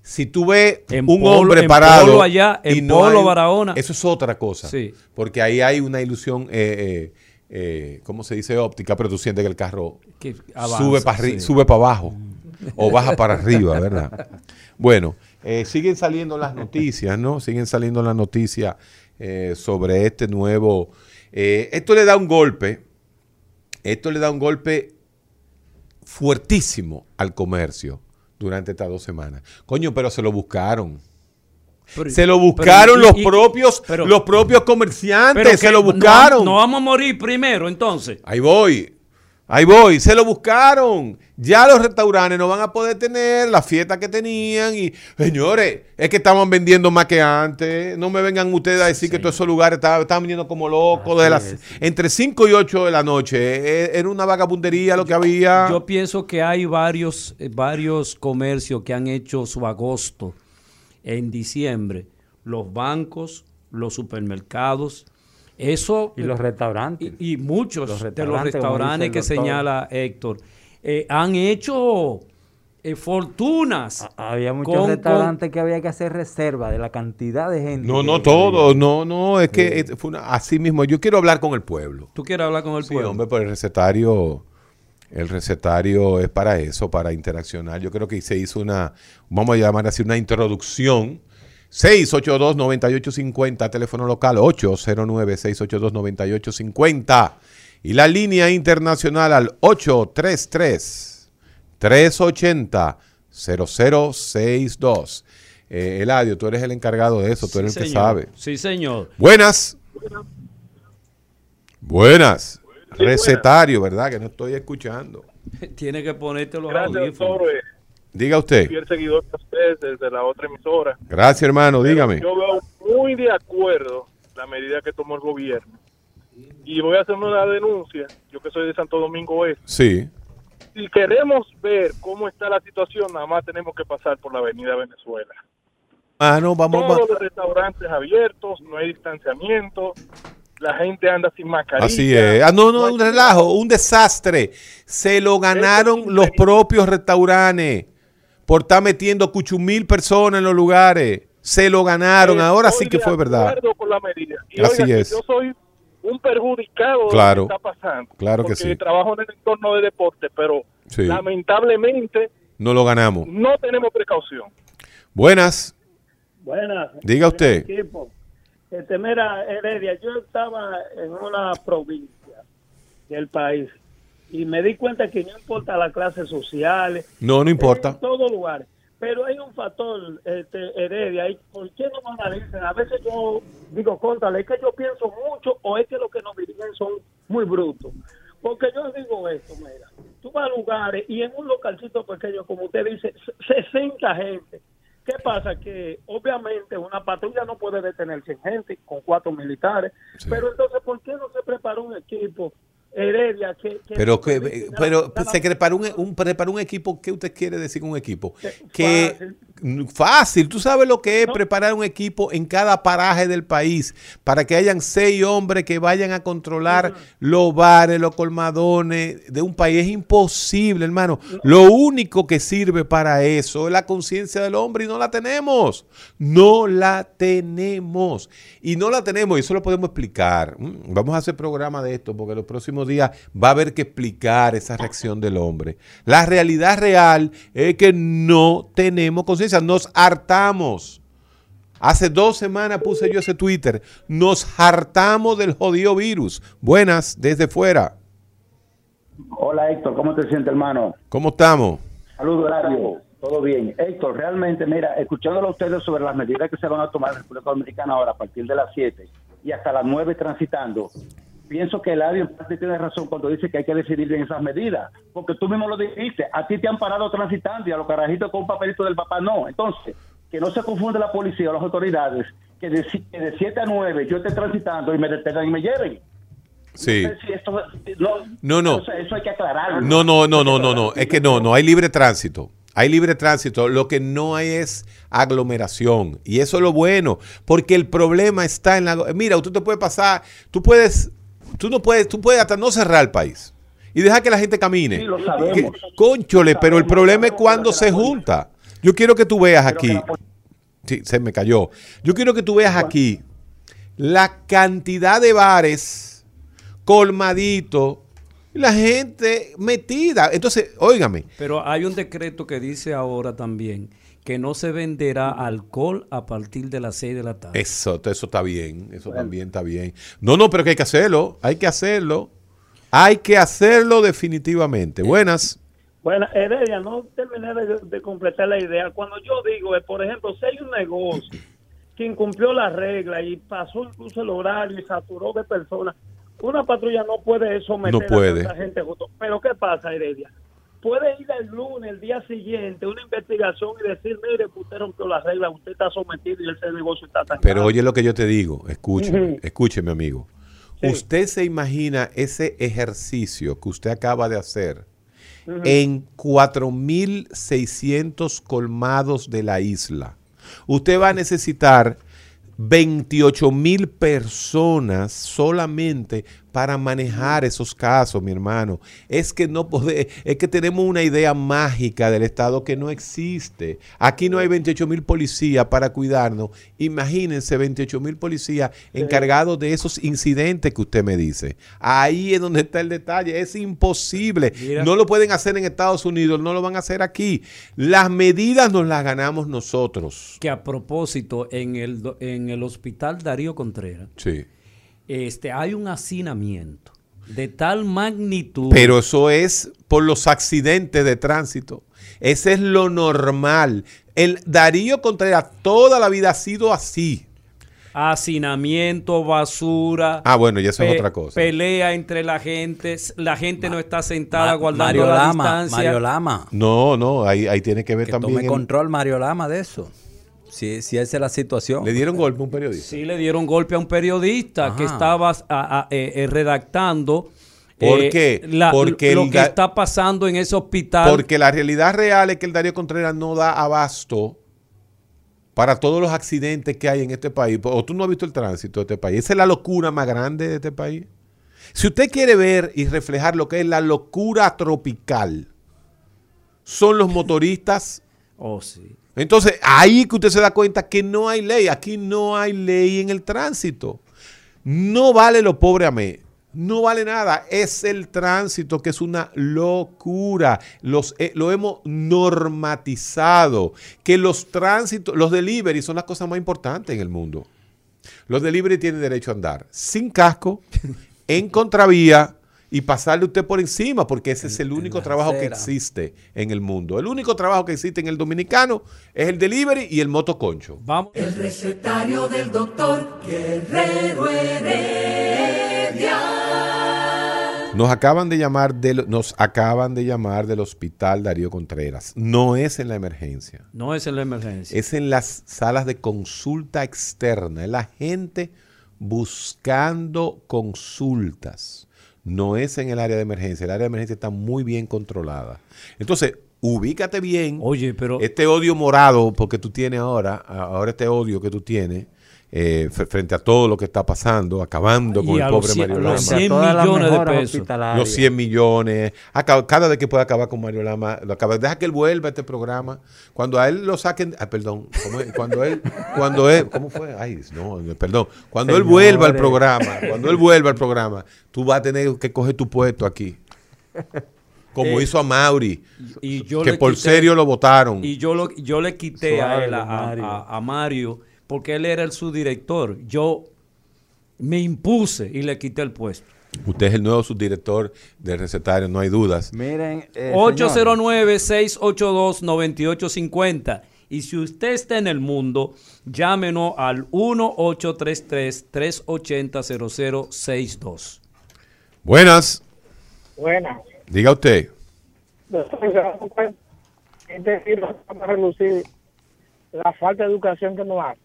[SPEAKER 3] si tú ves
[SPEAKER 5] En
[SPEAKER 3] un
[SPEAKER 5] Polo-
[SPEAKER 3] hombre
[SPEAKER 5] en
[SPEAKER 3] parado
[SPEAKER 5] Polo allá,
[SPEAKER 3] y
[SPEAKER 5] en
[SPEAKER 3] no
[SPEAKER 5] Polo
[SPEAKER 3] hay-
[SPEAKER 5] Barahona.
[SPEAKER 3] eso es otra cosa.
[SPEAKER 5] Sí.
[SPEAKER 3] Porque ahí hay una ilusión, eh, eh, eh, ¿cómo se dice? Óptica, pero tú sientes que el carro
[SPEAKER 5] Que avanza,
[SPEAKER 3] sube para
[SPEAKER 5] sí.
[SPEAKER 3] sube para abajo o baja para arriba, ¿verdad? Bueno, eh, siguen saliendo las noticias, ¿no? Siguen saliendo las noticias eh, sobre este nuevo. eh, esto le da un golpe, esto le da un golpe fuertísimo al comercio durante estas dos semanas. Coño, pero se lo buscaron.
[SPEAKER 5] Pero-
[SPEAKER 3] Se lo buscaron los
[SPEAKER 5] y-
[SPEAKER 3] propios,
[SPEAKER 5] pero-
[SPEAKER 3] los propios comerciantes, se lo buscaron.
[SPEAKER 5] No, vamos a morir primero, entonces.
[SPEAKER 3] Ahí voy. Ahí voy. Se lo buscaron. Ya los restaurantes no van a poder tener la fiesta que tenían. Y, señores, es que estaban vendiendo más que antes. No me vengan ustedes a decir que todos esos lugares estaban, estaban vendiendo como locos. De las, entre 5 y 8 de la noche. Eh, Era una vagabundería lo que había.
[SPEAKER 5] Yo pienso que hay varios, eh, varios comercios que han hecho su agosto en diciembre. Los bancos, los supermercados, eso
[SPEAKER 4] Y los restaurantes.
[SPEAKER 5] y, y muchos
[SPEAKER 4] Los
[SPEAKER 5] de los
[SPEAKER 4] restaurantes,
[SPEAKER 5] que señala Héctor eh, han hecho eh, fortunas.
[SPEAKER 4] Ah, Había muchos
[SPEAKER 5] con-
[SPEAKER 4] restaurantes que había que hacer reserva de la cantidad de gente.
[SPEAKER 3] no, no todo.
[SPEAKER 4] había.
[SPEAKER 3] No, no. Es que fue una- así mismo. Yo quiero hablar con el pueblo.
[SPEAKER 5] ¿Tú quieres hablar con el
[SPEAKER 3] Sí,
[SPEAKER 5] pueblo?
[SPEAKER 3] hombre, pero el recetario, el recetario es para eso, para interaccionar. Yo creo que se hizo una, vamos a llamar así, una introducción. 682-9850, teléfono local 809-682-9850. Y la línea internacional al 833-380-0062. Eh, Eladio, tú eres el encargado de eso, tú
[SPEAKER 5] Sí,
[SPEAKER 3] eres el que
[SPEAKER 5] señor.
[SPEAKER 3] sabe.
[SPEAKER 5] Sí, señor.
[SPEAKER 3] Buenas. Buenas. Recetario, ¿verdad? Que no estoy escuchando.
[SPEAKER 5] Tiene que ponerte los
[SPEAKER 6] Gracias,
[SPEAKER 5] audífonos.
[SPEAKER 6] doctor. Eh,
[SPEAKER 3] Diga usted.
[SPEAKER 6] Fiel seguidor de ustedes desde la otra emisora.
[SPEAKER 3] Gracias, hermano. Dígame.
[SPEAKER 6] Yo veo muy de acuerdo la medida que tomó el gobierno. Y voy a hacer una denuncia, yo que soy de Santo Domingo Este.
[SPEAKER 3] Sí.
[SPEAKER 6] Si queremos ver cómo está la situación, nada más tenemos que pasar por la avenida Venezuela.
[SPEAKER 3] Ah, no, vamos.
[SPEAKER 6] Todos
[SPEAKER 3] va-
[SPEAKER 6] los restaurantes abiertos, no hay distanciamiento, la gente anda sin mascarilla.
[SPEAKER 3] Así es. Ah, no, no, un relajo, un desastre. Se lo ganaron los propios restaurantes por estar metiendo cuchumil personas en los lugares. Se lo ganaron. Ahora sí que fue verdad.
[SPEAKER 6] acuerdo con la medida. Y
[SPEAKER 3] Así
[SPEAKER 6] oiga, que
[SPEAKER 3] es.
[SPEAKER 6] Yo soy un perjudicado
[SPEAKER 3] Claro.
[SPEAKER 6] de lo que está pasando.
[SPEAKER 3] Claro que
[SPEAKER 6] porque
[SPEAKER 3] sí.
[SPEAKER 6] trabajo en el entorno de deporte, pero
[SPEAKER 3] Sí.
[SPEAKER 6] lamentablemente
[SPEAKER 3] No lo ganamos.
[SPEAKER 6] no tenemos precaución.
[SPEAKER 3] Buenas.
[SPEAKER 7] Buenas.
[SPEAKER 3] Diga usted.
[SPEAKER 7] Equipo. Este, mira, Heredia, yo estaba en una provincia del país y me di cuenta que no importa las clases sociales,
[SPEAKER 3] No, no importa.
[SPEAKER 7] en todos lugares, pero hay un factor, este, Heredia, y ¿por qué no nos analizan? A veces yo digo, contale, es que yo pienso mucho o es que los que nos dirigen son muy brutos. Porque yo digo esto, mira, tú vas a lugares y en un localcito pequeño, como usted dice, 60 gente. ¿Qué pasa? Que obviamente una patrulla no puede detener 100 gente con cuatro militares,
[SPEAKER 3] Sí.
[SPEAKER 7] pero entonces, ¿por qué no se prepara un equipo Heredia que... que
[SPEAKER 3] Pero que, pero se preparó un, un, preparó un equipo. ¿Qué usted quiere decir con un equipo? Que,
[SPEAKER 7] fácil.
[SPEAKER 3] Fácil, tú sabes lo que es preparar un equipo en cada paraje del país para que hayan seis hombres que vayan a controlar los bares, los colmadones de un país. Es imposible, hermano. Lo único que sirve para eso es la conciencia del hombre y no la tenemos. No la tenemos. Y no la tenemos y eso lo podemos explicar. Mm, Vamos a hacer programa de esto porque los próximos días va a haber que explicar esa reacción del hombre. La realidad real es que no tenemos conciencia, nos hartamos. Hace dos semanas puse yo ese Twitter. Nos hartamos del jodido virus. Buenas, desde fuera.
[SPEAKER 8] Hola Héctor, ¿cómo te sientes hermano?
[SPEAKER 3] ¿Cómo estamos?
[SPEAKER 8] Saludos, Horario. Todo bien. Héctor, realmente, mira, escuchándolo a ustedes sobre las medidas que se van a tomar en la República Dominicana ahora a partir de las 7 y hasta las 9 transitando, pienso que Eladio tiene razón cuando dice que hay que decidir bien esas medidas, porque tú mismo lo dijiste, a ti te han parado transitando y a los carajitos con un papelito del papá no. Entonces, que no se confunde la policía o las autoridades, que de, que de 7 a 9 yo esté transitando y me detengan y me lleven.
[SPEAKER 3] Sí.
[SPEAKER 8] No sé si esto- no,
[SPEAKER 3] No, no.
[SPEAKER 8] eso hay que aclararlo.
[SPEAKER 3] No, no, no, no, no, no. Es que no, no hay libre tránsito. Hay libre tránsito. Lo que no hay es aglomeración. Y eso es lo bueno. Porque el problema está en la. Mira, tú te puedes pasar. Tú puedes. Tú no puedes. Tú puedes hasta no cerrar el país. Y dejar que la gente camine.
[SPEAKER 8] Sí, lo sabemos.
[SPEAKER 3] Que- Cónchole, pero el problema es cuando se junta. Yo quiero que tú veas aquí. Sí, se me cayó. Yo quiero que tú veas aquí la cantidad de bares colmaditos y la gente metida. Entonces, óigame,
[SPEAKER 5] Pero hay un decreto que dice ahora también que no se venderá alcohol a partir de las 6 de la tarde.
[SPEAKER 3] eso, eso está bien, eso también está bien. No, no, pero que hay que hacerlo, hay que hacerlo. Hay que hacerlo definitivamente. Buenas.
[SPEAKER 7] Bueno, Heredia, no terminé de, de completar la idea. Cuando yo digo, eh, por ejemplo, si hay un negocio que incumplió la regla y pasó incluso el horario y saturó de personas, una patrulla no puede someter
[SPEAKER 3] No puede.
[SPEAKER 7] a tanta gente justo. Pero ¿qué pasa, Heredia? Puede ir el lunes, el día siguiente, una investigación y decir, mire, usted rompió la regla, usted está sometido y ese negocio está tan
[SPEAKER 3] Pero oye lo que yo te digo, escúcheme, escúcheme amigo.
[SPEAKER 7] Sí.
[SPEAKER 3] Usted se imagina ese ejercicio que usted acaba de hacer en 4.600 colmados de la isla. Usted va a necesitar 28 mil personas solamente para manejar esos casos, mi hermano. Es que no pode- es que tenemos una idea mágica del Estado que no existe. Aquí no hay 28 mil policías para cuidarnos. Imagínense 28 mil policías encargados de esos incidentes que usted me dice. Ahí es donde está el detalle. Es imposible.
[SPEAKER 5] Mira.
[SPEAKER 3] No lo pueden hacer en Estados Unidos, no lo van a hacer aquí. Las medidas nos las ganamos nosotros.
[SPEAKER 5] Que a propósito, en el, en el hospital Darío Contreras,
[SPEAKER 3] Sí.
[SPEAKER 5] Este, hay un hacinamiento de tal magnitud.
[SPEAKER 3] Pero eso es por los accidentes de tránsito. Ese es lo normal. El Darío Contreras toda la vida ha sido así.
[SPEAKER 5] hacinamiento, basura.
[SPEAKER 3] Ah, bueno, y eso es otra cosa.
[SPEAKER 5] Pelea entre la gente. La gente no está sentada
[SPEAKER 4] Ma-
[SPEAKER 5] guardando
[SPEAKER 4] Mario
[SPEAKER 5] la
[SPEAKER 4] Lama,
[SPEAKER 5] distancia.
[SPEAKER 4] Mario Lama.
[SPEAKER 3] No, no, ahí, ahí tiene que ver
[SPEAKER 4] Que
[SPEAKER 3] también.
[SPEAKER 4] tome
[SPEAKER 3] el-
[SPEAKER 4] control Mario Lama de eso. Si, si esa es la situación.
[SPEAKER 3] le dieron golpe a un periodista.
[SPEAKER 5] Sí, le dieron golpe a un periodista que
[SPEAKER 4] Ajá.
[SPEAKER 5] estaba a- a- eh, eh, redactando.
[SPEAKER 3] ¿Por
[SPEAKER 5] eh,
[SPEAKER 3] qué?
[SPEAKER 5] la-
[SPEAKER 3] Porque
[SPEAKER 5] lo
[SPEAKER 3] el
[SPEAKER 5] que está pasando en ese hospital.
[SPEAKER 3] Porque la realidad real es que el Darío Contreras no da abasto para todos los accidentes que hay en este país. O tú no has visto el tránsito de este país. Esa es la locura más grande de este país. Si usted quiere ver y reflejar lo que es la locura tropical, son los motoristas.
[SPEAKER 5] Oh, sí.
[SPEAKER 3] Entonces, ahí que usted se da cuenta que no hay ley. Aquí no hay ley en el tránsito. No vale lo pobre a mí. No vale nada. Es el tránsito que es una locura. Los, eh, lo hemos normatizado. Que los tránsitos, los delivery son las cosas más importantes en el mundo. Los delivery tienen derecho a andar sin casco, en contravía y pasarle usted por encima, porque ese es el único trabajo que existe en el mundo. El único trabajo que existe en el dominicano es el delivery y el motoconcho.
[SPEAKER 5] Vamos.
[SPEAKER 2] El recetario del doctor Guerrero Heredia.
[SPEAKER 3] Nos acaban de llamar del, nos acaban de llamar del hospital Darío Contreras. No es en la emergencia.
[SPEAKER 5] No es en la emergencia.
[SPEAKER 3] Es en las salas de consulta externa. Es la gente buscando consultas. No es en el área de emergencia. El área de emergencia está muy bien controlada. Entonces, ubícate bien.
[SPEAKER 5] Oye, pero
[SPEAKER 3] Este odio morado, porque tú tienes ahora, ahora este odio que tú tienes, eh, fr- frente a todo lo que está pasando, acabando con
[SPEAKER 5] Y
[SPEAKER 3] el pobre
[SPEAKER 5] cien-
[SPEAKER 3] Mario Lama.
[SPEAKER 5] los
[SPEAKER 4] Frente a
[SPEAKER 5] 100
[SPEAKER 4] todas las
[SPEAKER 5] millones de pesos.
[SPEAKER 3] Los 100 millones. Acaba- cada vez que pueda acabar con Mario Lama, lo acaba. Deja que él vuelva a este programa. Cuando a él lo saquen. Ah, perdón. Cuando él. Cuando él. ¿Cómo fue? Ay, no, perdón. Cuando él vuelva al programa. Cuando él vuelva al programa, tú vas a tener que coger tu puesto aquí. Como
[SPEAKER 5] Eh,
[SPEAKER 3] hizo a Mauri.
[SPEAKER 5] y yo
[SPEAKER 3] que
[SPEAKER 5] le
[SPEAKER 3] por
[SPEAKER 5] quité-
[SPEAKER 3] serio lo votaron.
[SPEAKER 5] Y yo, lo, yo le quité a él, a,
[SPEAKER 4] Mario.
[SPEAKER 5] a- a Mario, porque él era el subdirector. Yo me impuse y le quité el puesto.
[SPEAKER 3] Usted es el nuevo subdirector del recetario, no hay dudas.
[SPEAKER 4] Miren, eh, señores,
[SPEAKER 5] 809-682-9850. Y si usted está en el mundo, llámenos al 1-833-380-0062.
[SPEAKER 3] Buenas.
[SPEAKER 7] Buena.
[SPEAKER 3] Diga usted.
[SPEAKER 7] Libro vamos a reducir la falta de educación que nos hace.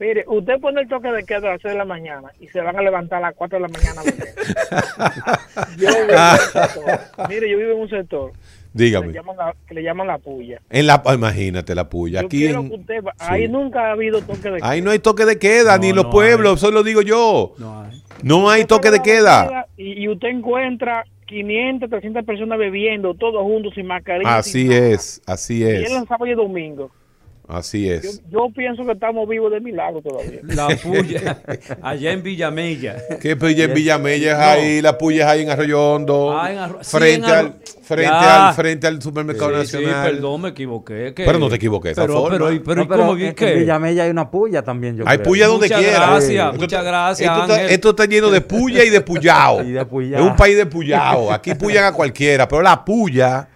[SPEAKER 7] Mire, usted pone el toque de queda a las 6 de la mañana y se van a levantar a las 4 de la mañana. yo vivo en un sector, mire, yo vivo en un sector que le
[SPEAKER 3] Dígame.
[SPEAKER 7] llaman la, que le llaman la puya.
[SPEAKER 3] En la, ah, imagínate la puya.
[SPEAKER 7] Yo
[SPEAKER 3] Aquí
[SPEAKER 7] quiero
[SPEAKER 3] en-
[SPEAKER 7] que usted va-
[SPEAKER 3] sí.
[SPEAKER 7] ahí nunca ha habido toque de queda.
[SPEAKER 3] Ahí no hay toque de queda,
[SPEAKER 5] No,
[SPEAKER 3] ni en los
[SPEAKER 5] no
[SPEAKER 3] pueblos,
[SPEAKER 5] hay.
[SPEAKER 3] eso lo digo yo.
[SPEAKER 5] No hay.
[SPEAKER 3] No hay
[SPEAKER 7] Usted
[SPEAKER 3] toque de queda.
[SPEAKER 7] Y, y usted encuentra 500, 300 personas bebiendo, todos juntos, sin mascarilla.
[SPEAKER 3] Así
[SPEAKER 7] sin nada.
[SPEAKER 3] es, así
[SPEAKER 7] Y
[SPEAKER 3] es,
[SPEAKER 7] él en sábado y domingo.
[SPEAKER 3] Así es.
[SPEAKER 7] yo pienso que estamos vivos de milagro todavía.
[SPEAKER 5] La puya, allá en Villamella.
[SPEAKER 3] ¿Qué puya en Villamella es ahí? La puya es ahí en Arroyo Hondo,
[SPEAKER 5] Ah, en Arro- sí,
[SPEAKER 3] frente,
[SPEAKER 5] en Arro-
[SPEAKER 3] al, frente,
[SPEAKER 5] Ya.
[SPEAKER 3] al, frente al supermercado
[SPEAKER 5] Sí, sí,
[SPEAKER 3] nacional.
[SPEAKER 5] perdón, me equivoqué. que-
[SPEAKER 3] Pero no te equivoqué, esa
[SPEAKER 5] Pero,
[SPEAKER 3] forma.
[SPEAKER 5] pero, pero,
[SPEAKER 4] no,
[SPEAKER 5] ¿y cómo
[SPEAKER 4] en-? Villamella hay una puya también, yo
[SPEAKER 3] Hay
[SPEAKER 4] creo.
[SPEAKER 3] puya donde
[SPEAKER 5] Muchas
[SPEAKER 3] quiera.
[SPEAKER 5] gracias,
[SPEAKER 3] Esto
[SPEAKER 5] muchas gracias,
[SPEAKER 3] Esto está,
[SPEAKER 5] Ángel.
[SPEAKER 3] esto está lleno de puya y de puyao.
[SPEAKER 4] Y de puyao.
[SPEAKER 3] Es un país de puyao. Aquí puyan a cualquiera, pero la puya,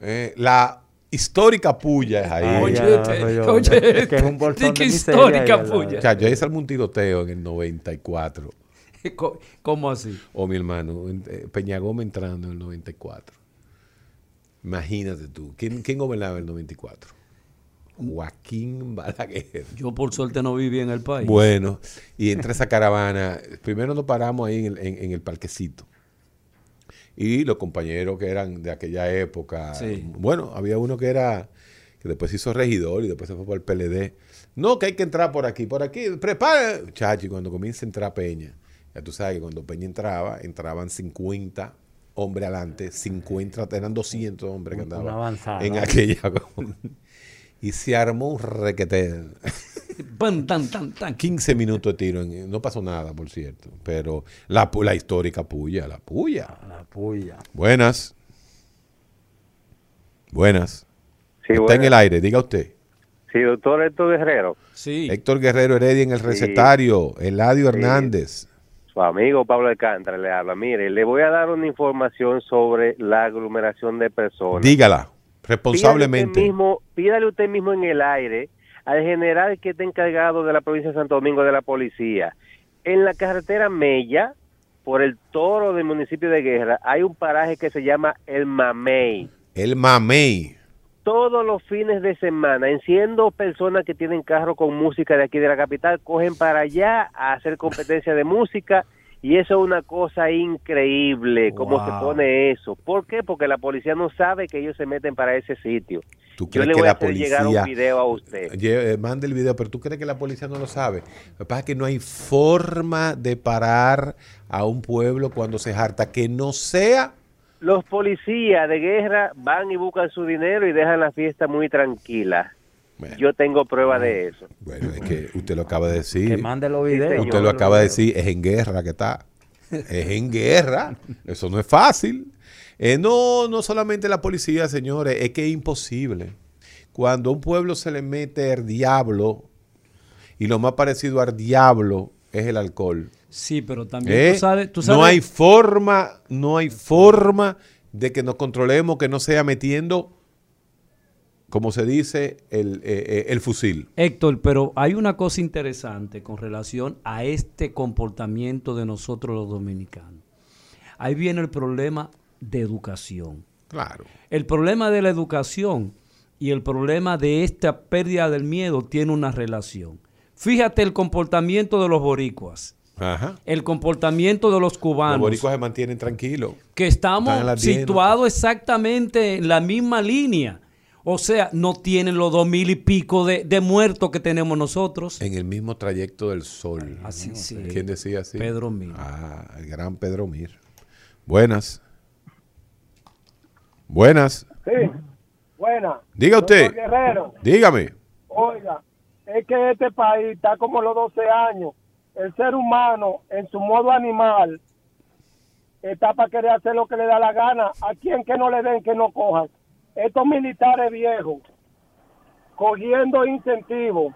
[SPEAKER 3] eh, la histórica puya es ahí.
[SPEAKER 5] Oye, oye,
[SPEAKER 4] Hondo, que es un bolsón de
[SPEAKER 5] histórica puya.
[SPEAKER 3] Chacho, ahí salió un tiroteo en el 94.
[SPEAKER 5] Co- ¿Cómo así?
[SPEAKER 3] O mi hermano, eh, Peñagoma entrando en el 94. Imagínate tú. ¿Quién, quién gobernaba en el 94? Joaquín Balaguer.
[SPEAKER 5] Yo por suerte no viví en el país.
[SPEAKER 3] Bueno, y entre esa caravana, primero nos paramos ahí en el, en- en el parquecito. Y los compañeros que eran de aquella época,
[SPEAKER 5] Sí.
[SPEAKER 3] bueno, había uno que era, que después se hizo regidor y después se fue por el PLD. No, que hay que entrar por aquí, por aquí, prepara. Chachi, cuando comienza a entrar Peña, ya tú sabes que cuando Peña entraba, entraban 50 hombres adelante, 50, eran 200 hombres que andaban en aquella. y se armó un requete.
[SPEAKER 5] Pan, tan, tan, tan.
[SPEAKER 3] 15 minutos de tiro. en- no pasó nada, por cierto. Pero la, la histórica puya, la puya.
[SPEAKER 4] La puya.
[SPEAKER 3] Buenas. Buenas.
[SPEAKER 9] Sí,
[SPEAKER 3] Está en el aire, diga usted.
[SPEAKER 9] Sí, doctor Héctor Guerrero,
[SPEAKER 5] Sí.
[SPEAKER 3] Héctor Guerrero Heredia en el recetario. Eladio Hernández.
[SPEAKER 9] su amigo Pablo Alcántara le habla. Mire, le voy a dar una información sobre la aglomeración de personas.
[SPEAKER 3] Dígala,
[SPEAKER 9] Pídale
[SPEAKER 3] responsablemente.
[SPEAKER 9] usted, mismo, pídale usted mismo en el aire al general que está encargado de la provincia de Santo Domingo de la policía. En la carretera Mella, por el toro del municipio de Guerra, hay un paraje que se llama El Mamey.
[SPEAKER 3] El mamey.
[SPEAKER 9] todos los fines de semana, enciendo personas que tienen carro con música de aquí de la capital, cogen para allá a hacer competencia de música y eso es una cosa increíble, cómo
[SPEAKER 5] Wow.
[SPEAKER 9] se pone eso. ¿Por qué? Porque la policía no sabe que ellos se meten para ese sitio.
[SPEAKER 3] ¿Tú
[SPEAKER 9] Yo
[SPEAKER 3] crees que
[SPEAKER 9] a
[SPEAKER 3] la
[SPEAKER 9] hacer llegar
[SPEAKER 3] policía...
[SPEAKER 9] un video a usted.
[SPEAKER 3] Eh, mande el video, pero tú crees que la policía no lo sabe. Lo que pasa es que no hay forma de parar a un pueblo cuando se harta que no sea
[SPEAKER 9] Los policías de guerra van y buscan su dinero y dejan la fiesta muy tranquila.
[SPEAKER 3] Bueno.
[SPEAKER 9] Yo tengo prueba de eso.
[SPEAKER 3] Bueno, es que usted lo acaba de decir.
[SPEAKER 4] Que mande los videos.
[SPEAKER 9] señor.
[SPEAKER 3] Usted lo acaba de decir, es en guerra que está. Es en guerra. Eso no es fácil. Eh, no, no solamente la policía, señores, es que es imposible. Cuando a un pueblo se le mete el diablo, y lo más parecido al diablo es el alcohol.
[SPEAKER 5] Sí, pero también
[SPEAKER 3] ¿eh?
[SPEAKER 5] tú sabes, tú sabes
[SPEAKER 3] No hay forma, no hay forma de que nos controlemos, que no sea metiendo, como se dice, el, eh, eh, el fusil.
[SPEAKER 5] Héctor, pero hay una cosa interesante con relación a este comportamiento de nosotros los dominicanos. Ahí viene el problema de educación.
[SPEAKER 3] Claro.
[SPEAKER 5] El problema de la educación y el problema de esta pérdida del miedo tiene una relación. Fíjate el comportamiento de los boricuas.
[SPEAKER 3] Ajá.
[SPEAKER 5] el comportamiento de los
[SPEAKER 3] Los
[SPEAKER 5] cubanos,
[SPEAKER 3] boricuas se mantienen tranquilos.
[SPEAKER 5] que estamos situados exactamente en la misma línea. O sea, no tienen los dos mil y pico de, de muertos que tenemos nosotros.
[SPEAKER 3] En el mismo trayecto del sol.
[SPEAKER 5] Así sí.
[SPEAKER 3] ¿Quién decía así?
[SPEAKER 5] Pedro Mir.
[SPEAKER 3] Ah, el gran Pedro Mir. Buenas. Buenas.
[SPEAKER 10] Sí, buena.
[SPEAKER 3] Diga usted.
[SPEAKER 10] Guerrero,
[SPEAKER 3] Dígame.
[SPEAKER 10] oiga, es que este país está como los 12 años. El ser humano, en su modo animal, está para querer hacer lo que le da la gana. A quien que no le den, que no cojan. Estos militares viejos, cogiendo incentivos,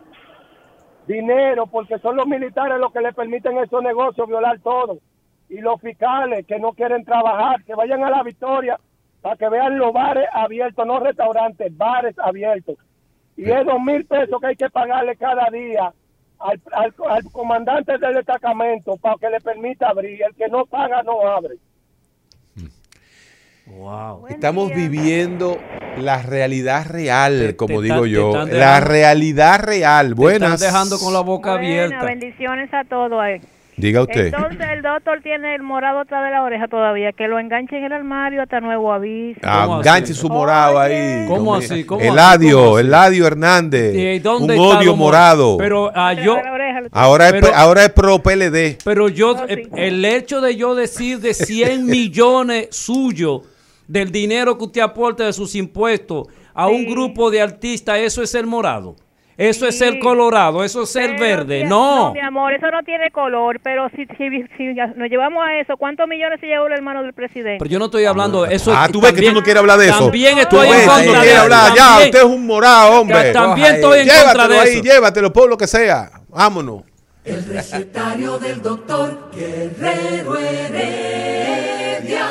[SPEAKER 10] dinero, porque son los militares los que le permiten esos negocios violar todo. Y los fiscales que no quieren trabajar, que vayan a la victoria para que vean los bares abiertos, no restaurantes, bares abiertos. Y es dos mil pesos que hay que pagarle cada día al, al, al comandante del destacamento para que le permita abrir. El que no paga no abre.
[SPEAKER 5] Wow.
[SPEAKER 3] Estamos viviendo la realidad real,
[SPEAKER 5] Te-
[SPEAKER 3] como
[SPEAKER 5] te
[SPEAKER 3] digo yo. La
[SPEAKER 5] dejando-
[SPEAKER 3] realidad real. Buenas.
[SPEAKER 5] Están dejando con la boca
[SPEAKER 11] Buena,
[SPEAKER 5] abierta.
[SPEAKER 11] bendiciones a todos ahí.
[SPEAKER 3] Diga usted.
[SPEAKER 11] Entonces el doctor tiene el morado atrás de la oreja todavía, que lo enganche en el armario hasta nuevo aviso.
[SPEAKER 5] ¿Cómo
[SPEAKER 3] Enganche
[SPEAKER 5] así?
[SPEAKER 3] su morado ahí.
[SPEAKER 5] ¿Cómo así? ¿Cómo
[SPEAKER 3] Eladio?
[SPEAKER 5] ¿Cómo así?
[SPEAKER 3] Eladio Hernández.
[SPEAKER 5] ¿Y dónde
[SPEAKER 3] un
[SPEAKER 5] está
[SPEAKER 3] odio morado.
[SPEAKER 5] Pero ah, yo,
[SPEAKER 3] ahora, es,
[SPEAKER 5] pero-
[SPEAKER 3] ahora es pro PLD.
[SPEAKER 5] pero yo, eh, el hecho de yo decir de 100 millones suyo del dinero que usted aporta de sus impuestos a un grupo de artistas, eso es ser morado. Eso es ser colorado, eso es ser verde.
[SPEAKER 11] No,
[SPEAKER 5] No.
[SPEAKER 11] mi amor, eso no tiene color, pero si, si, si nos llevamos a eso, ¿cuántos millones se llevó el hermano del presidente?
[SPEAKER 5] Pero yo no estoy hablando de eso.
[SPEAKER 3] Ah, tú ves que tú no quieres hablar de eso.
[SPEAKER 5] También estoy en contra
[SPEAKER 3] no
[SPEAKER 5] de eso.
[SPEAKER 3] hablar. Ya, usted es un morado, hombre.
[SPEAKER 5] También estoy en
[SPEAKER 3] Llévatelo
[SPEAKER 5] contra de
[SPEAKER 3] ahí,
[SPEAKER 5] eso.
[SPEAKER 3] llévatelo, por lo que sea. Vámonos.
[SPEAKER 2] El recetario del doctor Guerrero Heredia.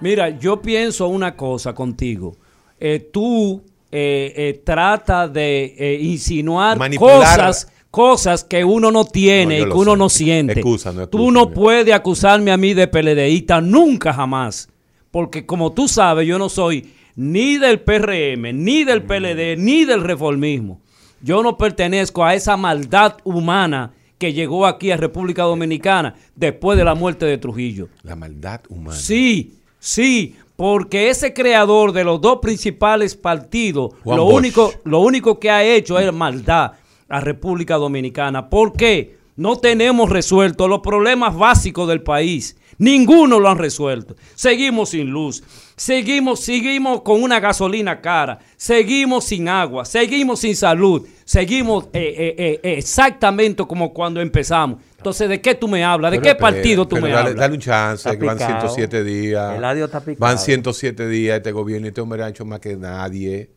[SPEAKER 5] Mira, yo pienso una cosa contigo. Eh, tú eh, eh, trata de eh, insinuar
[SPEAKER 3] Manipular.
[SPEAKER 5] cosas, cosas que uno no tiene
[SPEAKER 3] No,
[SPEAKER 5] y que uno
[SPEAKER 3] sé.
[SPEAKER 5] no siente.
[SPEAKER 3] Excusa, no
[SPEAKER 5] tú no puedes acusarme a mí de PLDista nunca jamás. Porque como tú sabes, yo no soy ni del PRM, ni del PLD, ni del reformismo. Yo no pertenezco a esa maldad humana que llegó aquí a República Dominicana después de la muerte de Trujillo.
[SPEAKER 3] La maldad humana.
[SPEAKER 5] Sí, sí, porque ese creador de los dos principales partidos,
[SPEAKER 3] Juan
[SPEAKER 5] lo
[SPEAKER 3] Bosch.
[SPEAKER 5] único, lo único que ha hecho es maldad a República Dominicana. ¿Por qué? No tenemos resuelto los problemas básicos del país. Ninguno lo han resuelto. Seguimos sin luz. Seguimos, seguimos con una gasolina cara. Seguimos sin agua. Seguimos sin salud. Seguimos eh, eh, eh, exactamente como cuando empezamos. Entonces, ¿de qué tú me hablas? ¿De
[SPEAKER 3] Pero
[SPEAKER 5] qué partido tú
[SPEAKER 3] pero
[SPEAKER 5] me
[SPEAKER 3] dale,
[SPEAKER 5] hablas?
[SPEAKER 3] Dale un chance,
[SPEAKER 4] Está
[SPEAKER 3] que van
[SPEAKER 4] picado.
[SPEAKER 3] 107 días.
[SPEAKER 4] Eladio está picado.
[SPEAKER 3] Van 107 días este gobierno y este hombre ha hecho más que nadie.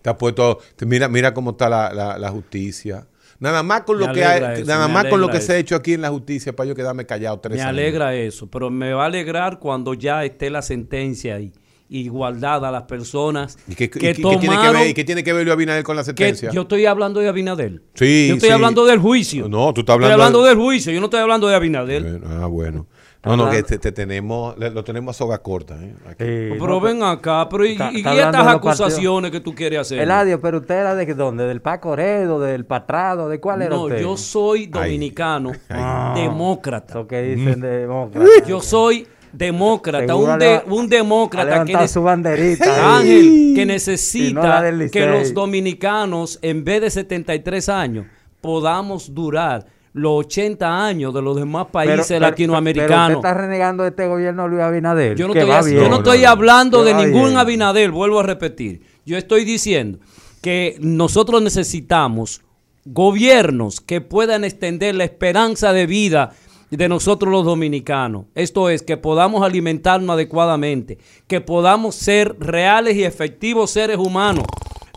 [SPEAKER 3] Te ha puesto, te- mira, mira cómo está la, la- la justicia. Nada más con
[SPEAKER 5] Me
[SPEAKER 3] lo que
[SPEAKER 5] eso,
[SPEAKER 3] nada
[SPEAKER 5] me
[SPEAKER 3] más con lo que se ha hecho aquí en la justicia para yo quedarme callado tres
[SPEAKER 5] Me
[SPEAKER 3] años.
[SPEAKER 5] alegra eso, pero me va a alegrar cuando ya esté la sentencia ahí, igualdad a las personas
[SPEAKER 3] ¿Y qué,
[SPEAKER 5] que
[SPEAKER 3] y qué tiene que ver, y qué tiene que ver Luis Abinader con la
[SPEAKER 5] que
[SPEAKER 3] sentencia?
[SPEAKER 5] yo estoy hablando de Abinader.
[SPEAKER 3] Sí,
[SPEAKER 5] Yo estoy
[SPEAKER 3] sí.
[SPEAKER 5] hablando del juicio.
[SPEAKER 3] No, tú estás
[SPEAKER 5] Estoy
[SPEAKER 3] hablando
[SPEAKER 5] hablando
[SPEAKER 3] de-
[SPEAKER 5] del juicio, yo no estoy hablando de Abinader.
[SPEAKER 3] Ah, bueno. No, no, que te, te tenemos, lo tenemos a soga corta. ¿eh? Aquí.
[SPEAKER 5] pero ven acá, pero ¿y,
[SPEAKER 4] Está- está
[SPEAKER 5] y estas acusaciones que tú quieres hacer?
[SPEAKER 4] Eladio, pero usted era de dónde? ¿Del Paco Oredo, del Patrado? ¿De cuál era
[SPEAKER 5] No,
[SPEAKER 4] usted?
[SPEAKER 5] yo soy dominicano, demócrata.
[SPEAKER 4] Lo que dicen de demócrata.
[SPEAKER 5] Yo soy demócrata, un, de- un demócrata que,
[SPEAKER 4] su banderita.
[SPEAKER 5] Ángel, que
[SPEAKER 4] no
[SPEAKER 5] necesita que los dominicanos, en vez de 73 años, podamos durar los 80 años de los demás países
[SPEAKER 4] Pero- pero-
[SPEAKER 5] latinoamericanos.
[SPEAKER 4] Pero usted está renegando de este gobierno Luis Abinader.
[SPEAKER 5] Yo no
[SPEAKER 4] que
[SPEAKER 5] estoy,
[SPEAKER 4] va
[SPEAKER 5] hac-
[SPEAKER 4] bien.
[SPEAKER 5] yo no estoy hablando de ningún
[SPEAKER 4] bien.
[SPEAKER 5] Abinader, vuelvo a repetir. Yo estoy diciendo que nosotros necesitamos gobiernos que puedan extender la esperanza de vida de nosotros los dominicanos. Esto es, que podamos alimentarnos adecuadamente, que podamos ser reales y efectivos seres humanos.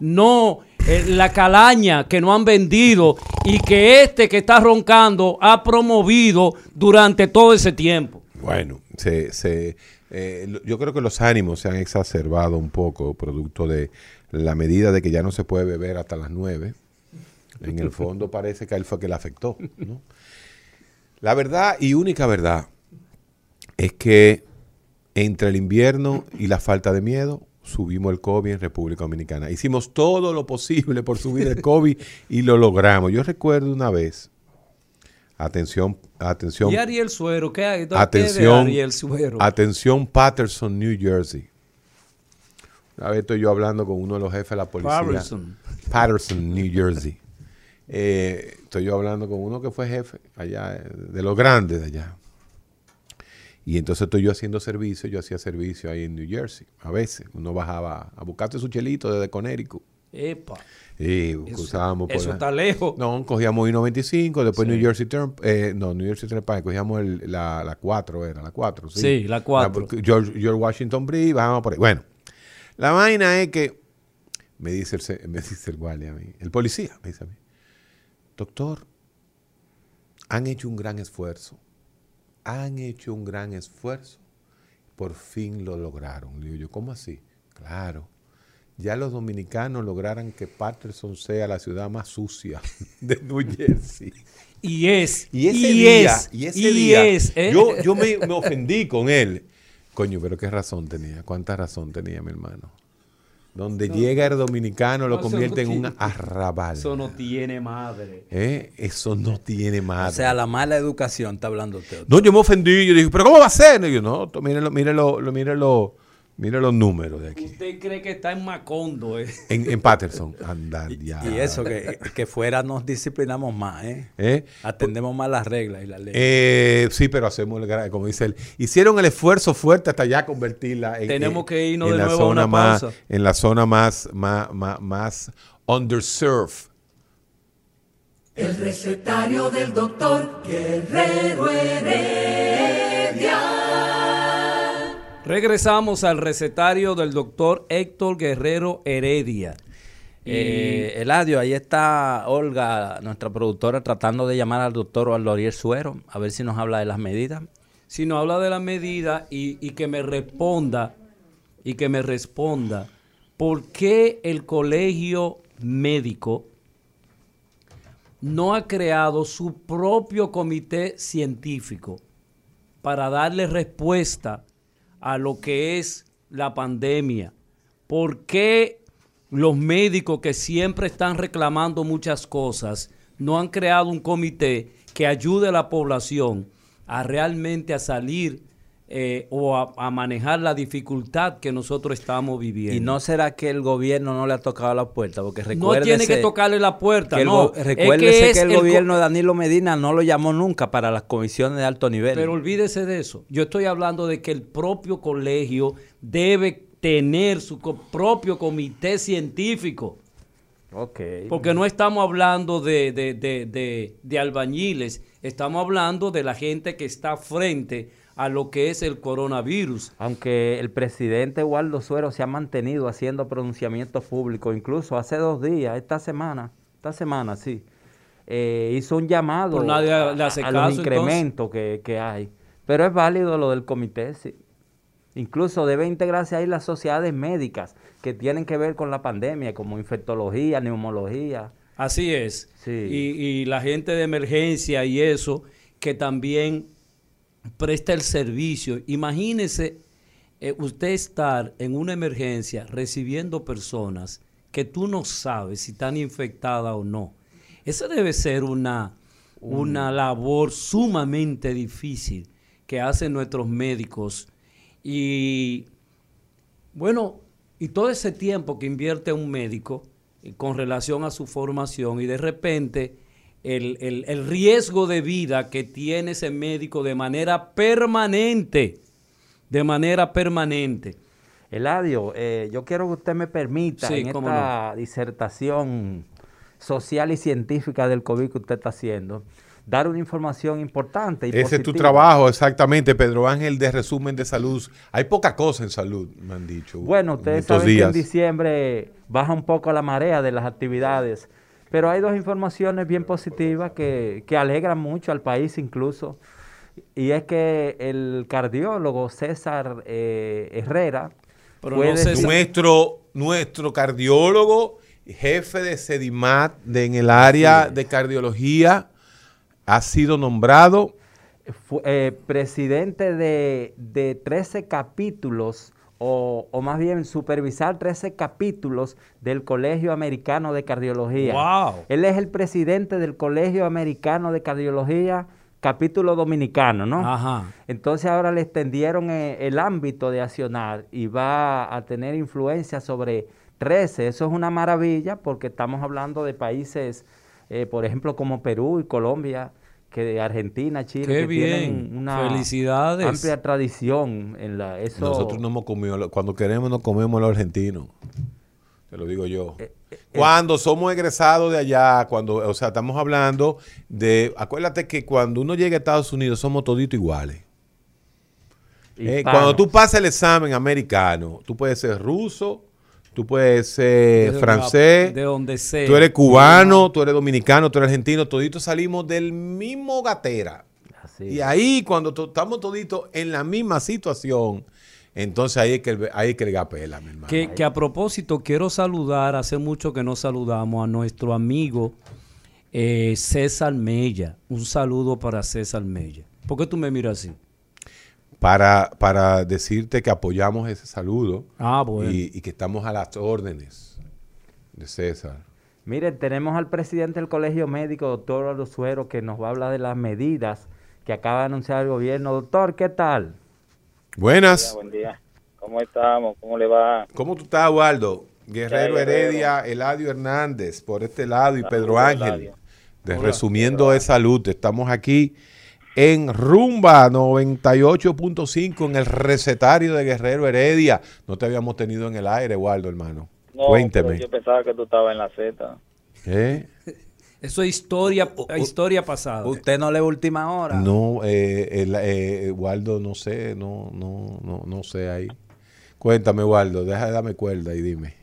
[SPEAKER 5] No eh, la calaña que no han vendido y que este que está roncando ha promovido durante todo ese tiempo.
[SPEAKER 3] Bueno, se, se, eh, yo creo que los ánimos se han exacerbado un poco, producto de la medida de que ya no se puede beber hasta las 9. En el fondo parece que él fue que le afectó. ¿no? La verdad y única verdad es que entre el invierno y la falta de miedo, subimos el COVID en República Dominicana. Hicimos todo lo posible por subir el COVID y lo logramos. Yo recuerdo una vez, Atención, atención.
[SPEAKER 5] ¿Y Ariel Suero? ¿Qué hay? ¿Qué de
[SPEAKER 3] Atención,
[SPEAKER 5] Ariel Suero?
[SPEAKER 3] atención, Patterson, New Jersey. A ver, estoy yo hablando con uno de los jefes de la policía.
[SPEAKER 5] Patterson.
[SPEAKER 3] Patterson, New Jersey. Eh, estoy yo hablando con uno que fue jefe allá, de los grandes de allá. Y entonces estoy yo haciendo servicio, yo hacía servicio ahí en New Jersey. A veces uno bajaba a buscarte su chelito desde Connecticut.
[SPEAKER 5] Epa.
[SPEAKER 3] Y
[SPEAKER 5] Eso-
[SPEAKER 3] cruzábamos por
[SPEAKER 5] eso
[SPEAKER 3] la-
[SPEAKER 5] está lejos.
[SPEAKER 3] No, cogíamos I-95, después
[SPEAKER 5] Sí.
[SPEAKER 3] New Jersey Turn, eh, no, New Jersey Turnpike, cogíamos el- la, la 4, era la 4, sí.
[SPEAKER 5] Sí, la 4.
[SPEAKER 3] George, George Washington Bridge, bajamos por ahí. Bueno, la vaina es que me dice el, me dice el guardia a mí, el policía me dice a mí, doctor, han hecho un gran esfuerzo, han hecho un gran esfuerzo, por fin lo lograron. Le digo yo, ¿cómo así? Claro, ya los dominicanos lograran que Patterson sea la ciudad más sucia de New Jersey.
[SPEAKER 5] Y es.
[SPEAKER 3] Y ese
[SPEAKER 5] y
[SPEAKER 3] día,
[SPEAKER 5] es,
[SPEAKER 3] y ese
[SPEAKER 5] y
[SPEAKER 3] día,
[SPEAKER 5] es, ¿eh?
[SPEAKER 3] yo, yo me, me ofendí con él. Coño, pero qué razón tenía, cuánta razón tenía mi hermano. Donde llega el dominicano lo
[SPEAKER 5] No,
[SPEAKER 3] convierte
[SPEAKER 5] no
[SPEAKER 3] en un arrabal.
[SPEAKER 5] Eso no tiene madre.
[SPEAKER 3] ¿Eh? Eso no tiene madre.
[SPEAKER 4] O sea, la mala educación está hablando usted.
[SPEAKER 3] No, yo me ofendí. Yo dije, ¿pero cómo va a ser? Y yo, no, to- mírelo, mírelo, mire los números de aquí.
[SPEAKER 5] Usted cree que está en Macondo, ¿eh?
[SPEAKER 3] En, en Patterson. Anda, ya.
[SPEAKER 4] Y eso, que, que fuera nos disciplinamos más, ¿eh?
[SPEAKER 3] ¿Eh?
[SPEAKER 4] Atendemos más las reglas y las leyes.
[SPEAKER 3] Eh, sí, pero hacemos, el como dice él, hicieron el esfuerzo fuerte hasta ya convertirla en,
[SPEAKER 5] Tenemos
[SPEAKER 3] en-
[SPEAKER 5] que irnos
[SPEAKER 3] en
[SPEAKER 5] de
[SPEAKER 3] la
[SPEAKER 5] nuevo a
[SPEAKER 3] zona
[SPEAKER 5] una
[SPEAKER 3] más,
[SPEAKER 5] pausa.
[SPEAKER 3] en la zona más, más, más, más underserved.
[SPEAKER 2] El recetario del doctor Guerrero Heredia.
[SPEAKER 5] Regresamos al recetario del doctor Héctor Guerrero Heredia.
[SPEAKER 4] Eh, Eladio, ahí está Olga, nuestra productora, tratando de llamar al doctor Aldorier Suero, a ver si nos habla de las medidas.
[SPEAKER 5] si nos habla de la medida y, y que me responda, y que me responda, ¿por qué el colegio médico no ha creado su propio comité científico para darle respuesta a lo que es la pandemia? ¿Por qué los médicos que siempre están reclamando muchas cosas no han creado un comité que ayude a la población a realmente a salir eh, o a, a manejar la dificultad que nosotros estamos viviendo?
[SPEAKER 4] ¿Y no será que el gobierno no le ha tocado la puerta? Porque
[SPEAKER 5] No tiene que tocarle la puerta,
[SPEAKER 4] que
[SPEAKER 5] no. Es
[SPEAKER 4] recuérdese
[SPEAKER 5] es
[SPEAKER 4] que, el, gobierno de Danilo Medina no lo llamó nunca para las comisiones de alto nivel.
[SPEAKER 5] Pero olvídese de eso. Yo estoy hablando de que el propio colegio debe tener su co- propio comité científico. Porque no estamos hablando de- de- de- de albañiles, estamos hablando de la gente que está frente a lo que es el coronavirus.
[SPEAKER 4] Aunque el presidente Waldo Suero se ha mantenido haciendo pronunciamientos públicos, incluso hace dos días, esta semana, esta semana sí, eh, hizo un llamado
[SPEAKER 5] Pues nadie
[SPEAKER 4] a,
[SPEAKER 5] le hace
[SPEAKER 4] a los
[SPEAKER 5] caso,
[SPEAKER 4] incrementos que, que hay. Pero es válido lo del comité, sí. Incluso debe integrarse ahí las sociedades médicas que tienen que ver con la pandemia, como infectología, neumología.
[SPEAKER 5] Así es.
[SPEAKER 4] Sí.
[SPEAKER 5] Y, y la gente de emergencia y eso, que también presta el servicio. Imagínese eh, usted estar en una emergencia recibiendo personas que tú no sabes si están infectadas o no. Esa debe ser una, una labor sumamente difícil que hacen nuestros médicos. Y bueno, y todo ese tiempo que invierte un médico eh, con relación a su formación y de repente el, el- el riesgo de vida que tiene ese médico de manera permanente, de manera permanente.
[SPEAKER 4] Eladio, eh, yo quiero que usted me permita
[SPEAKER 5] Sí,
[SPEAKER 4] en esta disertación social y científica del COVID que usted está haciendo, dar una información importante. Y
[SPEAKER 3] Ese es tu trabajo, exactamente, Pedro Ángel, de resumen de salud. Hay poca cosa en salud, me han dicho.
[SPEAKER 4] Bueno,
[SPEAKER 3] en
[SPEAKER 4] ustedes
[SPEAKER 3] estos
[SPEAKER 4] saben que en diciembre baja un poco la marea de las actividades, pero hay dos informaciones bien positivas que, que alegran mucho al país incluso, y es que el cardiólogo César eh, Herrera
[SPEAKER 5] Pero
[SPEAKER 4] fue
[SPEAKER 5] no
[SPEAKER 4] des-
[SPEAKER 5] César-
[SPEAKER 3] Nuestro, nuestro cardiólogo, jefe de SEDIMAT de- en el área de cardiología, ha sido nombrado.
[SPEAKER 4] Eh, presidente de, de 13 capítulos o, o más bien supervisar 13 capítulos del Colegio Americano de Cardiología.
[SPEAKER 5] Wow.
[SPEAKER 4] Él es el presidente del Colegio Americano de Cardiología, capítulo dominicano, ¿no?
[SPEAKER 5] Ajá.
[SPEAKER 4] Entonces ahora le extendieron eh, el ámbito de accionar y va a tener influencia sobre 13. Eso es una maravilla porque estamos hablando de países, eh, por ejemplo, como Perú y Colombia, que de Argentina, Chile,
[SPEAKER 5] Qué
[SPEAKER 4] que
[SPEAKER 5] bien.
[SPEAKER 4] tienen una
[SPEAKER 5] Felicidades.
[SPEAKER 4] amplia tradición en la eso.
[SPEAKER 3] Nosotros no hemos comido, cuando queremos no comemos lo argentino. Te lo digo yo.
[SPEAKER 4] Eh,
[SPEAKER 3] Cuando somos egresados de allá, cuando, o sea, estamos hablando de, acuérdate que cuando uno llega a Estados Unidos somos toditos iguales. Eh, cuando tú pasas el examen americano, tú puedes ser ruso, tú puedes ser francés,
[SPEAKER 5] de donde sea.
[SPEAKER 3] tú eres cubano, tú eres dominicano, tú eres argentino, toditos salimos del mismo gatera.
[SPEAKER 4] Así.
[SPEAKER 3] Y ahí, cuando to- estamos toditos en la misma situación, entonces ahí es que el, ahí es que el gapela, mi hermano.
[SPEAKER 5] Que, que a propósito, quiero saludar, hace mucho que no saludamos a nuestro amigo eh, César Mella. Un saludo para César Mella. ¿Por qué tú me miras así?
[SPEAKER 3] Para, para decirte que apoyamos ese saludo
[SPEAKER 5] Ah, bueno.
[SPEAKER 3] y, y que estamos a las órdenes de César.
[SPEAKER 4] Miren, tenemos al presidente del Colegio Médico, doctor Aldo Suero, que nos va a hablar de las medidas que acaba de anunciar el gobierno. Doctor, ¿qué tal?
[SPEAKER 3] Buenas.
[SPEAKER 12] Buen día. ¿Cómo estamos? ¿Cómo le va?
[SPEAKER 3] ¿Cómo tú estás, Waldo? Guerrero. Heredia, Eladio Hernández, por este lado, y Pedro Ángel, de Resumiendo de Salud. Estamos aquí en Rumba 98.5 en el recetario de Guerrero Heredia. No te habíamos tenido en el aire, Waldo, hermano.
[SPEAKER 12] No,
[SPEAKER 3] Cuénteme.
[SPEAKER 12] yo pensaba que tú estabas en la Z.
[SPEAKER 3] ¿Eh?
[SPEAKER 5] Eso es historia, historia pasada.
[SPEAKER 4] Usted no lee última hora.
[SPEAKER 3] No, eh, el- eh, Waldo, no sé, no, no, no, no sé ahí. Cuéntame, Waldo, deja de darme cuerda y dime.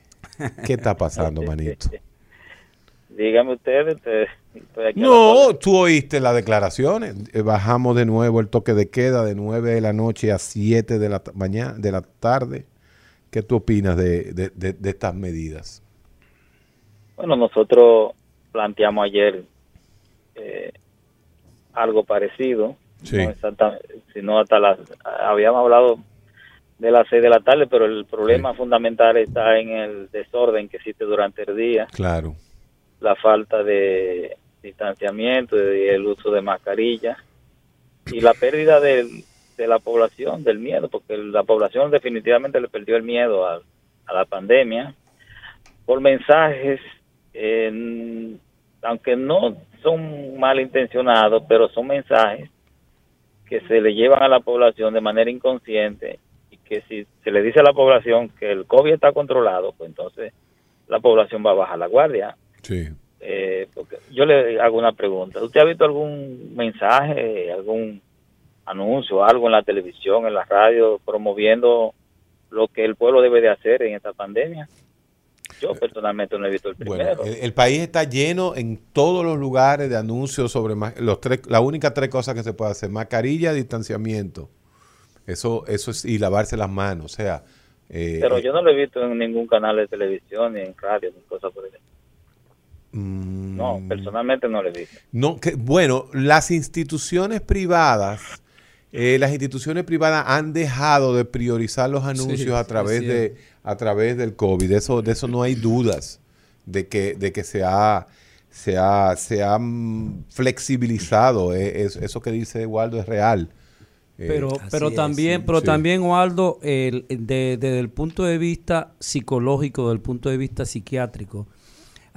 [SPEAKER 3] ¿Qué está pasando, manito?
[SPEAKER 12] Dígame usted,
[SPEAKER 3] No, tú oíste las declaraciones. Eh, Bajamos de nuevo el toque de queda de 9 de la noche a 7 de la mañana, de la tarde. ¿Qué tú opinas de, de- de- de estas medidas?
[SPEAKER 12] Bueno, nosotros planteamos ayer eh, algo parecido.
[SPEAKER 3] Sí.
[SPEAKER 12] No sino hasta las... Habíamos hablado de las 6 de la tarde, pero el problema fundamental está en el desorden que existe durante el día.
[SPEAKER 3] Claro.
[SPEAKER 12] la falta de distanciamiento y el uso de mascarilla y la pérdida de, la población, del miedo, porque la población definitivamente le perdió el miedo a, la pandemia por mensajes, aunque no son malintencionados, pero son mensajes que se le llevan a la población de manera inconsciente y que si se le dice a la población que el COVID está controlado, pues entonces la población va a bajar la guardia.
[SPEAKER 3] Sí.
[SPEAKER 12] Eh, porque yo le hago una pregunta. ¿Usted ha visto algún mensaje, algún anuncio, algo en la televisión, en la radio, promoviendo lo que el pueblo debe de hacer en esta pandemia? Yo personalmente no he visto el
[SPEAKER 3] Bueno,
[SPEAKER 12] primero.
[SPEAKER 3] el, el país está lleno en todos los lugares de anuncios sobre los tres, las únicas tres cosas que se puede hacer: mascarilla, distanciamiento. Eso, eso es, y lavarse las manos. O sea, eh,
[SPEAKER 12] Pero yo no lo he visto en ningún canal de televisión, ni en radio, ni cosas por el estilo.
[SPEAKER 3] Mm,
[SPEAKER 12] No, personalmente no he visto.
[SPEAKER 3] No, que, bueno, las instituciones privadas, eh, las instituciones privadas han dejado de priorizar los anuncios a través de a través del COVID. De eso, de eso no hay dudas de que, de que se ha se ha, se ha mm, flexibilizado. eh, es- eso que dice Waldo es real. Eh,
[SPEAKER 5] Pero, pero
[SPEAKER 4] es,
[SPEAKER 5] también,
[SPEAKER 4] sí.
[SPEAKER 5] pero
[SPEAKER 3] Sí.
[SPEAKER 5] también, Waldo, el- de- desde el punto de vista psicológico, desde el punto de vista psiquiátrico,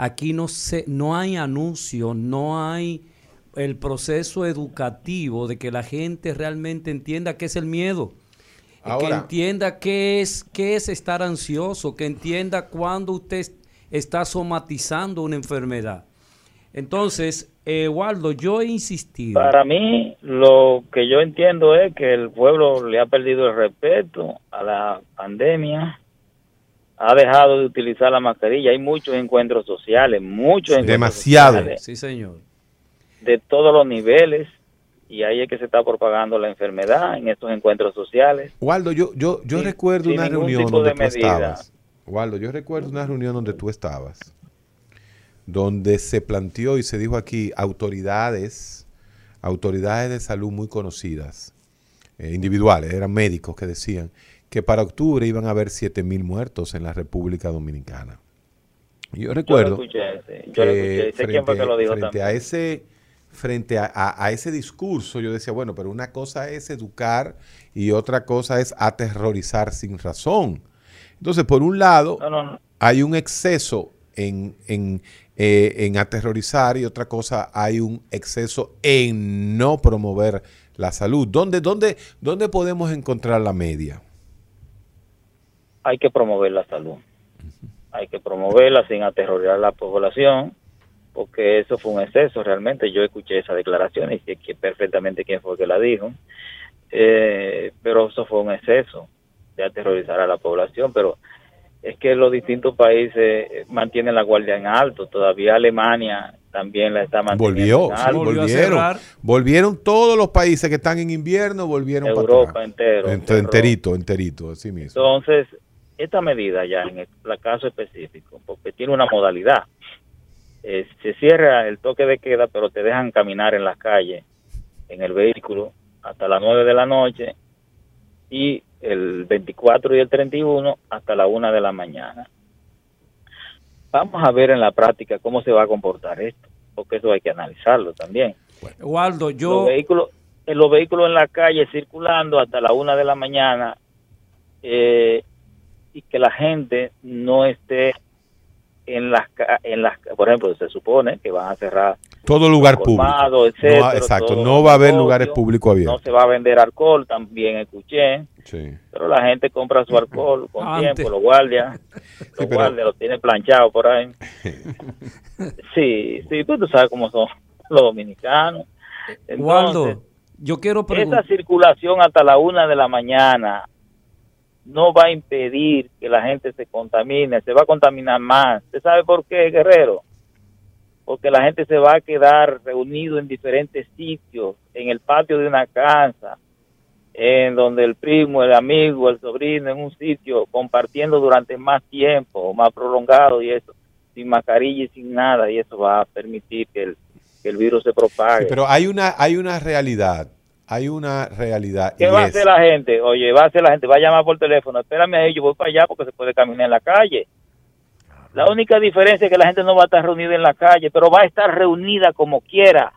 [SPEAKER 5] aquí no se, no hay anuncio, no hay el proceso educativo de que la gente realmente entienda qué es el miedo. que entienda qué es, qué es estar ansioso, que entienda cuándo usted es- está somatizando una enfermedad. Entonces, eh, Waldo, yo he insistido.
[SPEAKER 12] Para mí, lo que yo entiendo es que el pueblo le ha perdido el respeto a la pandemia, ha dejado de utilizar la mascarilla. Hay muchos encuentros sociales, muchos encuentros
[SPEAKER 3] Demasiado.
[SPEAKER 12] sociales
[SPEAKER 5] Sí, señor.
[SPEAKER 12] de todos los niveles, y ahí es que se está propagando la enfermedad en estos encuentros sociales.
[SPEAKER 3] Waldo, yo, yo, yo
[SPEAKER 12] Sin-
[SPEAKER 3] recuerdo
[SPEAKER 12] sin
[SPEAKER 3] una reunión
[SPEAKER 12] tipo
[SPEAKER 3] donde
[SPEAKER 12] de
[SPEAKER 3] tú
[SPEAKER 12] medida.
[SPEAKER 3] estabas. Waldo, yo recuerdo una reunión donde tú estabas, donde se planteó y se dijo aquí autoridades, autoridades de salud muy conocidas, eh, individuales, eran médicos que decían que para octubre iban a haber 7 mil muertos en la República Dominicana. Yo recuerdo
[SPEAKER 12] Yo lo escuché, sí. Yo lo escuché. Sé quién fue que lo dijo
[SPEAKER 3] frente
[SPEAKER 12] también.
[SPEAKER 3] a ese frente a, a- a ese discurso yo decía bueno pero una cosa es educar y otra cosa es aterrorizar sin razón entonces por un lado
[SPEAKER 12] No, no, no.
[SPEAKER 3] hay un exceso en, en, eh, en aterrorizar y otra cosa hay un exceso en no promover la salud ¿dónde, dónde, dónde podemos encontrar la media?
[SPEAKER 12] Hay que promover la salud. Hay que promoverla sin aterrorizar a la población, porque eso fue un exceso realmente. Yo escuché esa declaración y sé que perfectamente quién fue que la dijo, Eh, pero eso fue un exceso de aterrorizar a la población. Pero es que los distintos países mantienen la guardia en alto. Todavía Alemania también la está manteniendo
[SPEAKER 3] Volvió,
[SPEAKER 12] en
[SPEAKER 3] sí,
[SPEAKER 12] alto.
[SPEAKER 3] volvieron. Volvieron todos los países que están en invierno, volvieron para
[SPEAKER 12] Europa
[SPEAKER 3] atrás.
[SPEAKER 12] entero,
[SPEAKER 3] Ent- enterito, enterito, así mismo.
[SPEAKER 12] Entonces, esta medida ya en el caso específico, porque tiene una modalidad, eh, se cierra el toque de queda, pero te dejan caminar en las calles, en el vehículo, hasta las 9 de la noche, y el 24 y el 31 hasta la 1 de la mañana. Vamos a ver en la práctica cómo se va a comportar esto, porque eso hay que analizarlo también.
[SPEAKER 5] Waldo, yo...
[SPEAKER 12] Los vehículos, en los vehículos en la calle circulando hasta la una de la mañana eh, y que la gente no esté en las, ca- en las, por ejemplo, se supone que van a cerrar
[SPEAKER 3] Todo lugar público.
[SPEAKER 12] colmados,
[SPEAKER 3] No,
[SPEAKER 12] etcétera,
[SPEAKER 3] exacto, no va a haber lugares públicos
[SPEAKER 12] No
[SPEAKER 3] abiertos.
[SPEAKER 12] se va a vender alcohol, también escuché,
[SPEAKER 3] Sí.
[SPEAKER 12] pero la gente compra su alcohol con
[SPEAKER 5] Antes.
[SPEAKER 12] tiempo, los guardias, los
[SPEAKER 3] pero-
[SPEAKER 12] guardias los tienen planchados por ahí. Sí, sí, pues tú sabes cómo son los dominicanos. Entonces,
[SPEAKER 5] Waldo, yo quiero
[SPEAKER 12] esa
[SPEAKER 5] preguntar...
[SPEAKER 12] circulación hasta la una de la mañana no va a impedir que la gente se contamine, se va a contaminar más. ¿Usted sabe por qué, Guerrero? Porque la gente se va a quedar reunido en diferentes sitios, en el patio de una casa, en donde el primo, el amigo, el sobrino, en un sitio, compartiendo durante más tiempo, más prolongado y eso, sin mascarilla y sin nada, y eso va a permitir que el, virus se propague.
[SPEAKER 3] Pero hay una, hay una realidad, hay una realidad.
[SPEAKER 12] ¿Qué
[SPEAKER 3] y
[SPEAKER 12] va a hacer la gente? Oye, va a hacer la gente, va a llamar por teléfono, espérame ahí, yo voy para allá porque se puede caminar en la calle. La única diferencia es que la gente no va a estar reunida en la calle, pero va a estar reunida como quiera,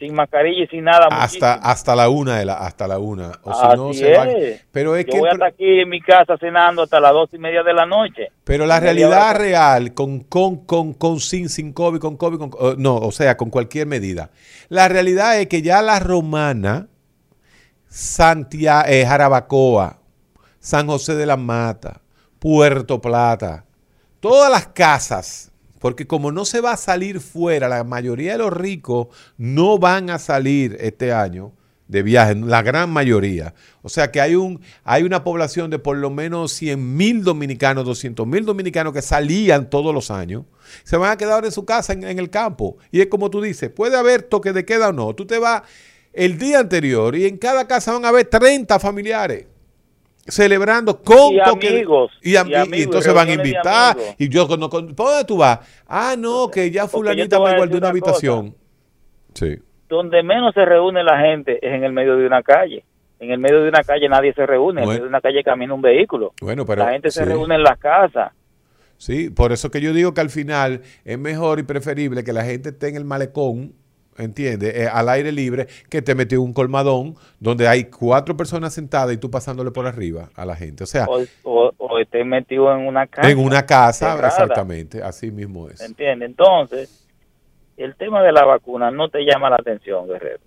[SPEAKER 12] sin mascarilla y sin nada.
[SPEAKER 3] hasta, hasta la una de la, hasta la una. O si no, se
[SPEAKER 12] es.
[SPEAKER 3] Pero es
[SPEAKER 12] yo
[SPEAKER 3] que
[SPEAKER 12] voy a estar aquí en mi casa cenando hasta las dos y media de la noche.
[SPEAKER 3] Pero la realidad real, con, con, con, con, sin, sin COVID, con COVID, con, eh, no, o sea, con cualquier medida. La realidad es que ya la romana, Santiago, Jarabacoa, San José de la Mata, Puerto Plata, todas las casas, porque como no se va a salir fuera, la mayoría de los ricos no van a salir este año de viaje, la gran mayoría. O sea que hay, un, hay una población de por lo menos 100 mil dominicanos, 200 mil dominicanos que salían todos los años, se van a quedar en su casa, en, en el campo. Y es como tú dices, puede haber toque de queda o no. Tú te vas el día anterior y en cada casa van a haber 30 familiares celebrando con
[SPEAKER 12] Y amigos,
[SPEAKER 3] y, am-
[SPEAKER 12] y
[SPEAKER 3] y- y
[SPEAKER 12] amigos,
[SPEAKER 3] entonces van a invitar y yo conozco ¿por dónde tú vas? ah no que ya fulanita me guardó una habitación sí
[SPEAKER 12] Donde menos se reúne la gente es en el medio de una calle. En el medio de una calle nadie se reúne, en el medio de una calle camina un vehículo.
[SPEAKER 3] bueno pero
[SPEAKER 12] la gente se
[SPEAKER 3] sí.
[SPEAKER 12] reúne en las casas.
[SPEAKER 3] Sí, por eso que yo digo que al final es mejor y preferible que la gente esté en el malecón, ¿entiendes? Eh, al aire libre, que te metió un colmadón donde hay cuatro personas sentadas y tú pasándole por arriba a la gente. O sea,
[SPEAKER 12] O, o, metido en una casa.
[SPEAKER 3] en una casa,
[SPEAKER 12] cerrada.
[SPEAKER 3] exactamente, así mismo es.
[SPEAKER 12] ¿Entiendes? Entonces, el tema de la vacuna no te llama la atención, Guerrero.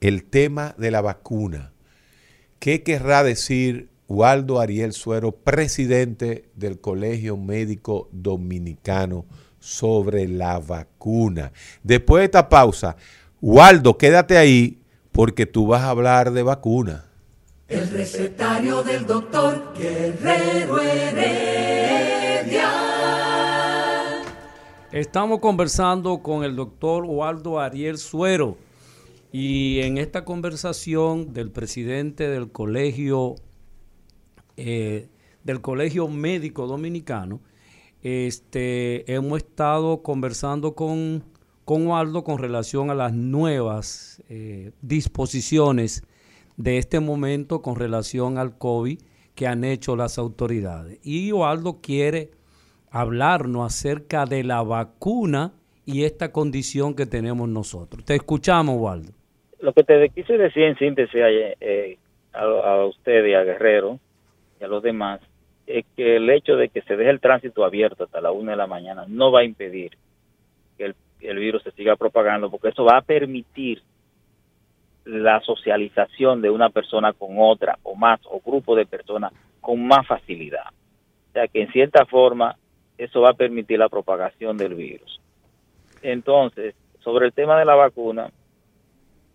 [SPEAKER 3] El tema de la vacuna. ¿Qué querrá decir Waldo Ariel Suero, presidente del Colegio Médico Dominicano, sobre la vacuna? Después de esta pausa, Waldo, quédate ahí porque tú vas a hablar de vacuna.
[SPEAKER 2] El recetario del doctor Guerrero Heredia.
[SPEAKER 5] Estamos conversando con el doctor Waldo Ariel Suero y en esta conversación del presidente del colegio eh, del colegio médico dominicano, este, hemos estado conversando con, con Waldo con relación a las nuevas eh, disposiciones de este momento con relación al COVID que han hecho las autoridades. Y Waldo quiere hablarnos acerca de la vacuna y esta condición que tenemos nosotros. Te escuchamos, Waldo.
[SPEAKER 12] Lo que te quise decir en síntesis eh, a, a usted y a Guerrero y a los demás es que el hecho de que se deje el tránsito abierto hasta la una de la mañana no va a impedir que el, el virus se siga propagando, porque eso va a permitir la socialización de una persona con otra o más o grupo de personas con más facilidad. O sea que en cierta forma eso va a permitir la propagación del virus. Entonces, sobre el tema de la vacuna,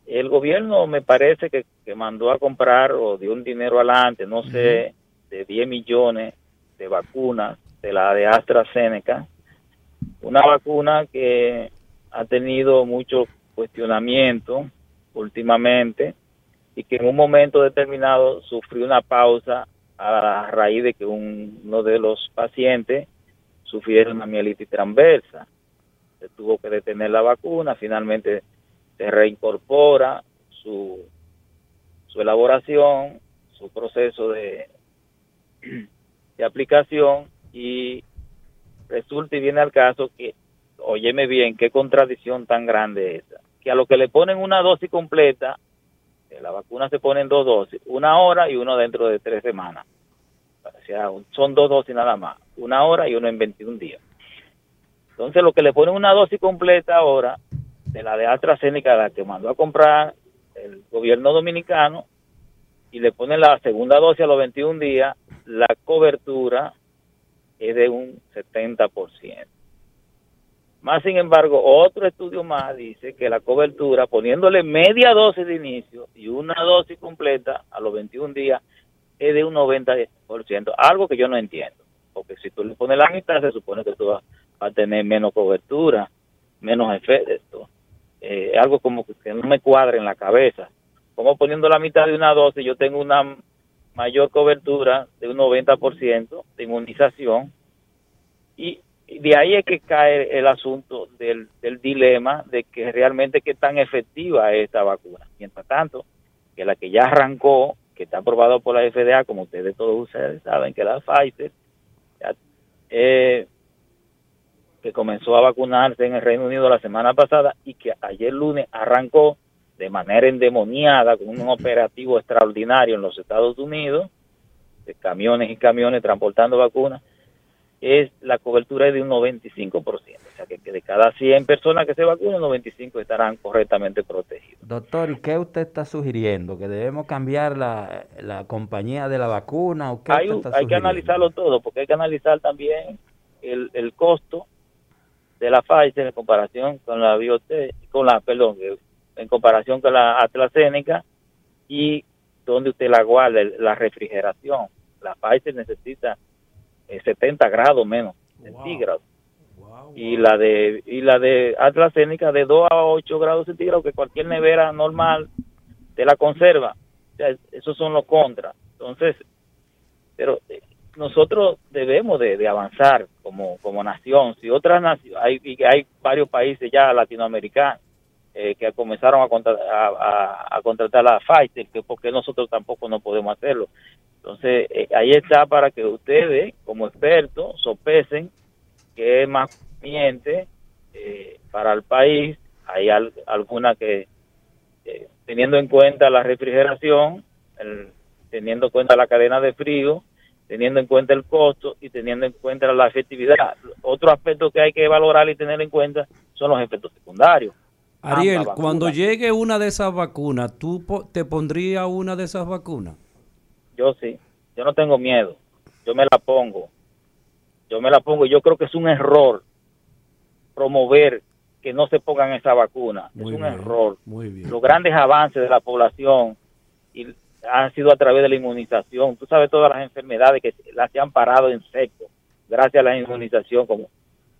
[SPEAKER 12] el gobierno me parece que, que mandó a comprar o dio un dinero adelante, no sé, de 10 millones de vacunas de la de AstraZeneca, una vacuna que ha tenido mucho cuestionamiento últimamente y que en un momento determinado sufrió una pausa a raíz de que uno de los pacientes sufriera una mielitis transversa. Se tuvo que detener la vacuna, finalmente se reincorpora su, su elaboración, su proceso de, de aplicación y resulta y viene al caso que, óyeme bien, qué contradicción tan grande esa, que a lo que le ponen una dosis completa, la vacuna se pone en dos dosis, una hora y uno dentro de tres semanas. O sea, son dos dosis nada más, una hora y uno en 21 días. Entonces, lo que le ponen una dosis completa ahora, de la de AstraZeneca, la que mandó a comprar el gobierno dominicano, y le ponen la segunda dosis a los 21 días, la cobertura es de un 70%. Más sin embargo, otro estudio más dice que la cobertura, poniéndole media dosis de inicio y una dosis completa a los 21 días, es de un 90%, algo que yo no entiendo, porque si tú le pones la mitad, se supone que tú vas a tener menos cobertura, menos efecto. Eh, algo como que no me cuadra en la cabeza. Como poniendo la mitad de una dosis, yo tengo una mayor cobertura de un 90% de inmunización y de ahí es que cae el asunto del, del dilema de que realmente qué tan efectiva es esta vacuna. Mientras tanto, que la que ya arrancó que está aprobado por la FDA, como ustedes todos ustedes saben, que la Pfizer, eh, que comenzó a vacunarse en el Reino Unido la semana pasada y que ayer lunes arrancó de manera endemoniada con un operativo extraordinario en los Estados Unidos, de camiones y camiones transportando vacunas, es la cobertura de un 95%. O sea, que, de cada 100 personas que se vacunen, 95 estarán correctamente protegidos.
[SPEAKER 4] Doctor, ¿y qué usted está sugiriendo? ¿Que debemos cambiar la, la compañía de la vacuna? ¿o qué
[SPEAKER 12] hay, hay que analizarlo todo, porque hay que analizar también el, el costo de la Pfizer en comparación con la Biotech, con la, perdón, en comparación con la AstraZeneca y donde usted la guarda, la refrigeración. La Pfizer necesita eh, 70 grados menos centígrados. Y la de y la de AstraZeneca de 2 a 8 grados centígrados que cualquier nevera normal te la conserva. O sea, esos son los contras. Entonces, pero eh, nosotros debemos de, de avanzar como, como nación. Si otras naciones, hay, hay varios países ya latinoamericanos eh, que comenzaron a, contra- a, a- a contratar a Pfizer, que porque nosotros tampoco no podemos hacerlo. Entonces, eh, ahí está para que ustedes, como expertos, sopesen que es más conveniente eh, para el país. Hay al- alguna que, eh, teniendo en cuenta la refrigeración, el- teniendo en cuenta la cadena de frío, teniendo en cuenta el costo y teniendo en cuenta la efectividad. Otro aspecto que hay que valorar y tener en cuenta son los efectos secundarios.
[SPEAKER 5] Ariel,
[SPEAKER 12] Ambas
[SPEAKER 5] cuando
[SPEAKER 12] vacunas.
[SPEAKER 5] llegue una de esas vacunas, ¿tú po- te pondrías una de esas vacunas?
[SPEAKER 12] Yo sí, yo no tengo miedo, yo me la pongo, yo me la pongo y yo creo que es un error promover que no se pongan esa vacuna,
[SPEAKER 5] Muy
[SPEAKER 12] es un
[SPEAKER 5] bien,
[SPEAKER 12] error.
[SPEAKER 5] Muy bien.
[SPEAKER 12] Los grandes avances de la población y han sido a través de la inmunización, tú sabes todas las enfermedades que las se han parado en seco gracias a la inmunización como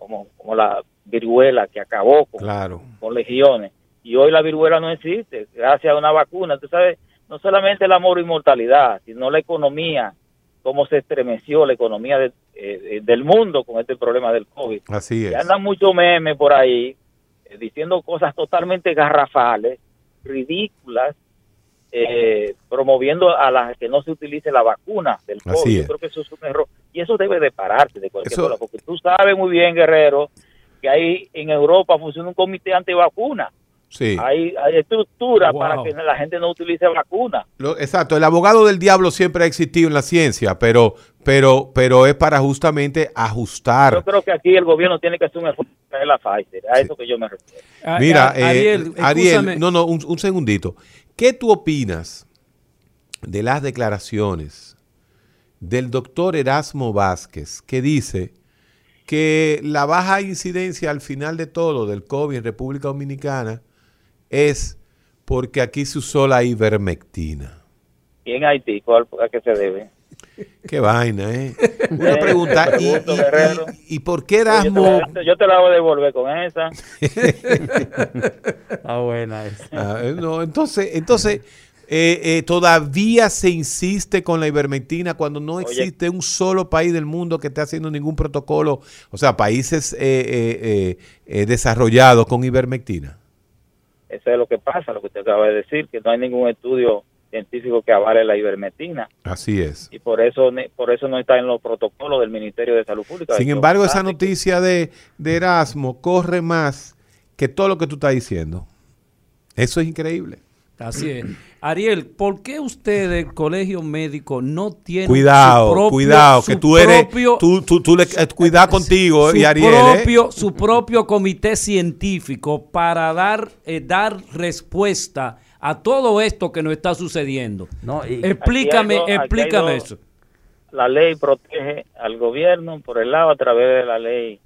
[SPEAKER 12] como como la viruela que acabó con,
[SPEAKER 3] Claro.
[SPEAKER 12] con legiones y hoy la viruela no existe gracias a una vacuna, tú sabes, no solamente el amor y mortalidad, sino la economía, cómo se estremeció la economía de- eh, del mundo con este problema del COVID.
[SPEAKER 3] Así
[SPEAKER 12] Y
[SPEAKER 3] es.
[SPEAKER 12] andan muchos memes por ahí eh, diciendo cosas totalmente garrafales, ridículas, eh, promoviendo a las que no se utilice la vacuna del COVID. Yo creo que eso es un error. Y eso debe de pararse de cualquier
[SPEAKER 3] Eso-
[SPEAKER 12] forma, porque tú sabes muy bien, Guerrero, que ahí en Europa funciona un comité antivacuna.
[SPEAKER 3] Sí.
[SPEAKER 12] Hay, hay estructura
[SPEAKER 3] Wow.
[SPEAKER 12] para que la gente no utilice vacuna.
[SPEAKER 3] Lo- exacto, el abogado del diablo siempre ha existido en la ciencia, pero, pero, pero es para justamente ajustar.
[SPEAKER 12] Yo creo que aquí el gobierno tiene que hacer un esfuerzo para traer la Pfizer. A eso que yo me refiero.
[SPEAKER 3] Mira,
[SPEAKER 5] a-
[SPEAKER 3] eh,
[SPEAKER 5] Ariel,
[SPEAKER 3] no, no, un, un segundito. ¿Qué tú opinas de las declaraciones del doctor Erasmo Vázquez que dice que la baja incidencia al final de todo del COVID en República Dominicana es porque aquí se usó la ivermectina?
[SPEAKER 12] ¿Y en Haití cuál, a qué se debe?
[SPEAKER 3] Qué vaina, ¿eh? Una pregunta. ¿Y,
[SPEAKER 12] pregunto,
[SPEAKER 3] y-
[SPEAKER 12] Guerrero.
[SPEAKER 3] y- y por qué
[SPEAKER 12] Yo te,
[SPEAKER 3] Erasmo...
[SPEAKER 12] la, yo te la voy a devolver con esa.
[SPEAKER 4] Está buena esa.
[SPEAKER 3] Ah, eh, no, entonces, entonces eh, eh, todavía se insiste con la ivermectina cuando no existe un solo país del mundo que esté haciendo ningún protocolo, o sea, países eh, eh, eh, eh, desarrollados con ivermectina.
[SPEAKER 12] Eso es lo que pasa, lo que usted acaba de decir, que no hay ningún estudio científico que avale la ivermectina
[SPEAKER 3] Así es.
[SPEAKER 12] y por eso por eso no está en los protocolos del Ministerio de Salud Pública.
[SPEAKER 3] Sin embargo, esa noticia de, de Erasmo corre más que todo lo que tú estás diciendo. Eso es increíble.
[SPEAKER 5] Así es. Ariel, ¿por qué usted del colegio médico no tiene
[SPEAKER 3] Cuidado,
[SPEAKER 5] su propio-
[SPEAKER 3] cuidado, que
[SPEAKER 5] su
[SPEAKER 3] tú eres,
[SPEAKER 5] propio-
[SPEAKER 3] tú, tú, tú le, eh, cuidado contigo
[SPEAKER 5] su
[SPEAKER 3] y Ariel, ¿eh?
[SPEAKER 5] propio, su propio comité científico para dar, eh, dar respuesta a todo esto que nos está sucediendo. explícame,
[SPEAKER 12] dos- hay
[SPEAKER 5] explícame
[SPEAKER 12] dos-
[SPEAKER 5] eso.
[SPEAKER 12] La ley protege al gobierno por el lado a través de la ley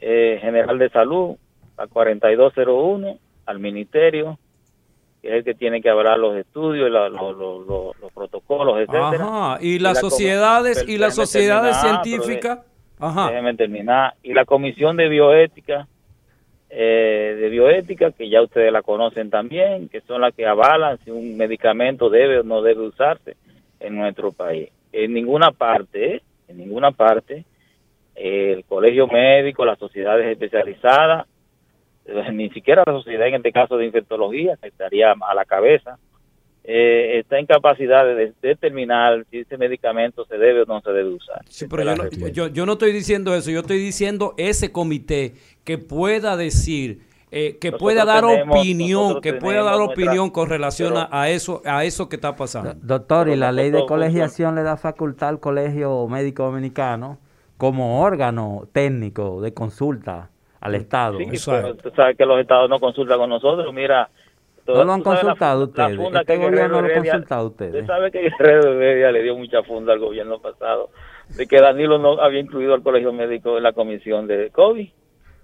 [SPEAKER 12] eh, general de salud, la 4201, al ministerio, que es el que tiene que hablar los estudios, la- lo- lo- lo- los protocolos, etcétera.
[SPEAKER 5] Ajá, y las sociedades y las sociedades científicas, ajá.
[SPEAKER 12] Déjeme terminar. Y la comisión de bioética, eh, de bioética, que ya ustedes la conocen también, que son las que avalan si un medicamento debe o no debe usarse en nuestro país. En ninguna parte, en ninguna parte, el colegio médico, las sociedades especializadas, eh, ni siquiera la sociedad en este caso de infectología, que estaría a la cabeza, eh, está en capacidad de de- determinar si ese medicamento se debe o no se debe usar.
[SPEAKER 5] Sí, pero yo no, yo, yo no estoy diciendo eso, yo estoy diciendo ese comité que pueda decir, eh, que
[SPEAKER 12] Nosotros
[SPEAKER 5] pueda dar
[SPEAKER 12] tenemos-
[SPEAKER 5] opinión, que pueda dar opinión con relación a-
[SPEAKER 12] pero-
[SPEAKER 5] a eso, a eso que está pasando.
[SPEAKER 4] Doctor, y la ley de colegiación le da facultad al Colegio Médico Dominicano como órgano técnico de consulta al Estado.
[SPEAKER 12] Sí, pero tú sabes que los estados no consultan con nosotros. Mira,
[SPEAKER 4] No lo han
[SPEAKER 12] la
[SPEAKER 4] consultado
[SPEAKER 12] la
[SPEAKER 4] ustedes.
[SPEAKER 12] funda
[SPEAKER 4] Este
[SPEAKER 12] que
[SPEAKER 4] gobierno
[SPEAKER 12] Guerrero
[SPEAKER 4] lo ha
[SPEAKER 12] Heredia-
[SPEAKER 4] consultado ustedes.
[SPEAKER 12] Usted sabe que Guerrero Heredia le dio mucha funda al gobierno pasado de que Danilo no había incluido al colegio médico en la comisión de COVID.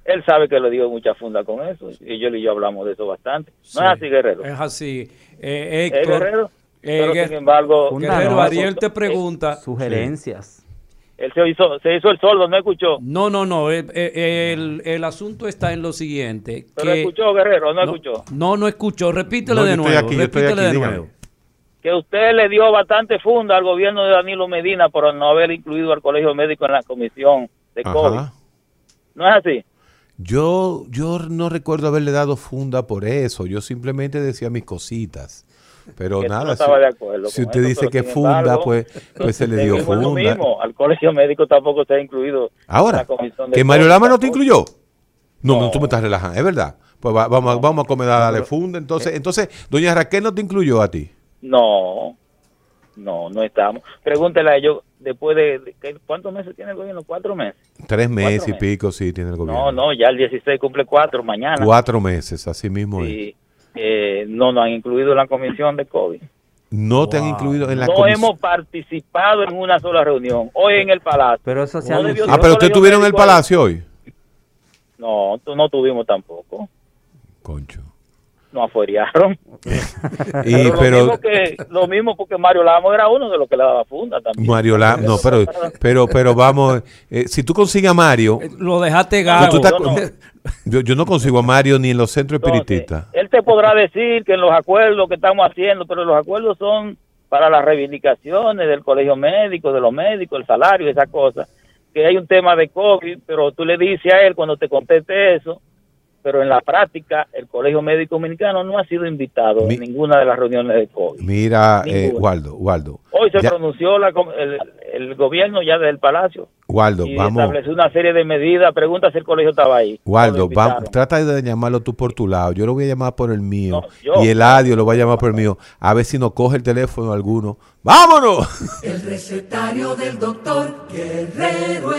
[SPEAKER 12] Él sabe que le dio mucha funda con eso y yo y yo hablamos de eso bastante. No es así, Guerrero.
[SPEAKER 5] Es así. Eh,
[SPEAKER 12] ¿Eh,
[SPEAKER 5] Héctor,
[SPEAKER 12] Guerrero?
[SPEAKER 5] eh,
[SPEAKER 12] Pero, sin embargo,
[SPEAKER 5] Guerrero,
[SPEAKER 12] no,
[SPEAKER 5] Ariel te
[SPEAKER 12] eh,
[SPEAKER 5] pregunta.
[SPEAKER 4] Sugerencias.
[SPEAKER 12] Él se hizo, se hizo el sordo, no escuchó.
[SPEAKER 5] No, no, no. eh, eh, el, el asunto está en lo siguiente.
[SPEAKER 12] Pero
[SPEAKER 5] que-
[SPEAKER 12] escuchó, Guerrero, no, escuchó.
[SPEAKER 5] No, no escuchó. Repítele
[SPEAKER 3] No,
[SPEAKER 5] de nuevo.
[SPEAKER 3] aquí,
[SPEAKER 5] repítele
[SPEAKER 3] aquí,
[SPEAKER 5] de
[SPEAKER 3] dígame.
[SPEAKER 5] nuevo.
[SPEAKER 12] que usted le dio bastante funda al gobierno de Danilo Medina por no haber incluido al colegio médico en la comisión de COVID.
[SPEAKER 3] Ajá.
[SPEAKER 12] ¿No es así?
[SPEAKER 3] Yo, yo no recuerdo haberle dado funda por eso. Yo simplemente decía mis cositas. Pero nada,
[SPEAKER 12] no
[SPEAKER 3] si,
[SPEAKER 12] estaba de acuerdo
[SPEAKER 3] si
[SPEAKER 12] con
[SPEAKER 3] usted
[SPEAKER 12] eso,
[SPEAKER 3] dice que funda,
[SPEAKER 12] embargo,
[SPEAKER 3] pues, pues se le dio
[SPEAKER 12] en lo
[SPEAKER 3] funda.
[SPEAKER 12] mismo. Al colegio médico tampoco ha incluido
[SPEAKER 3] Ahora,
[SPEAKER 12] la
[SPEAKER 3] que Mario. Lama no te incluyó. No, no,
[SPEAKER 12] No.
[SPEAKER 3] tú me estás relajando, es verdad. Pues va- vamos, a- vamos a comer a darle funda. Entonces, entonces, doña Raquel no te incluyó a ti.
[SPEAKER 12] No, no, no estamos. Pregúntele a ellos después de, de- ¿qué- ¿cuántos meses tiene el gobierno? ¿Cuatro meses?
[SPEAKER 3] Tres meses y
[SPEAKER 12] meses.
[SPEAKER 3] pico, sí, tiene el gobierno.
[SPEAKER 12] No, no, ya el 16 cumple cuatro mañana.
[SPEAKER 3] Cuatro meses, así mismo es.
[SPEAKER 12] Eh, no nos han incluido en la comisión de COVID.
[SPEAKER 3] No te han incluido en la
[SPEAKER 12] no
[SPEAKER 3] comisión.
[SPEAKER 12] hemos participado en una sola reunión. Hoy en el Palacio.
[SPEAKER 4] Pero eso
[SPEAKER 12] se.
[SPEAKER 3] Ah, pero usted estuvieron en el palacio hoy.
[SPEAKER 12] No, tú- no tuvimos tampoco.
[SPEAKER 3] Concho.
[SPEAKER 12] Nos afuerearon.
[SPEAKER 3] Y,
[SPEAKER 12] lo,
[SPEAKER 3] pero
[SPEAKER 12] mismo que, lo mismo porque Mario Lamo era uno de los que le daba funda también.
[SPEAKER 3] Mario Lama, no, pero, pero, pero vamos, eh, si tú consigues a Mario,
[SPEAKER 5] Lo dejaste gago.
[SPEAKER 3] yo, yo no consigo a Mario ni en los centros espiritistas.
[SPEAKER 12] Él te podrá decir que en los acuerdos que estamos haciendo, pero los acuerdos son para las reivindicaciones del colegio médico, de los médicos, el salario, esas cosas. Que hay un tema de COVID, pero tú le dices a él cuando te conteste eso, pero en la práctica el Colegio Médico Dominicano no ha sido invitado
[SPEAKER 3] Mi-
[SPEAKER 12] en ninguna de las reuniones de COVID.
[SPEAKER 3] Mira, eh. Waldo, Waldo.
[SPEAKER 12] Hoy se
[SPEAKER 3] Ya-
[SPEAKER 12] pronunció la el, el gobierno ya del Palacio
[SPEAKER 3] Waldo,
[SPEAKER 12] y
[SPEAKER 3] vamos.
[SPEAKER 12] estableció una serie de medidas. Pregunta si el colegio estaba ahí.
[SPEAKER 3] Waldo, vamos, trata de llamarlo tú por tu lado. Yo lo voy a llamar por el mío.
[SPEAKER 12] yo.
[SPEAKER 3] y Eladio lo va a llamar por el mío. A ver si nos coge el teléfono alguno. ¡Vámonos!
[SPEAKER 2] El recetario del doctor Guerrero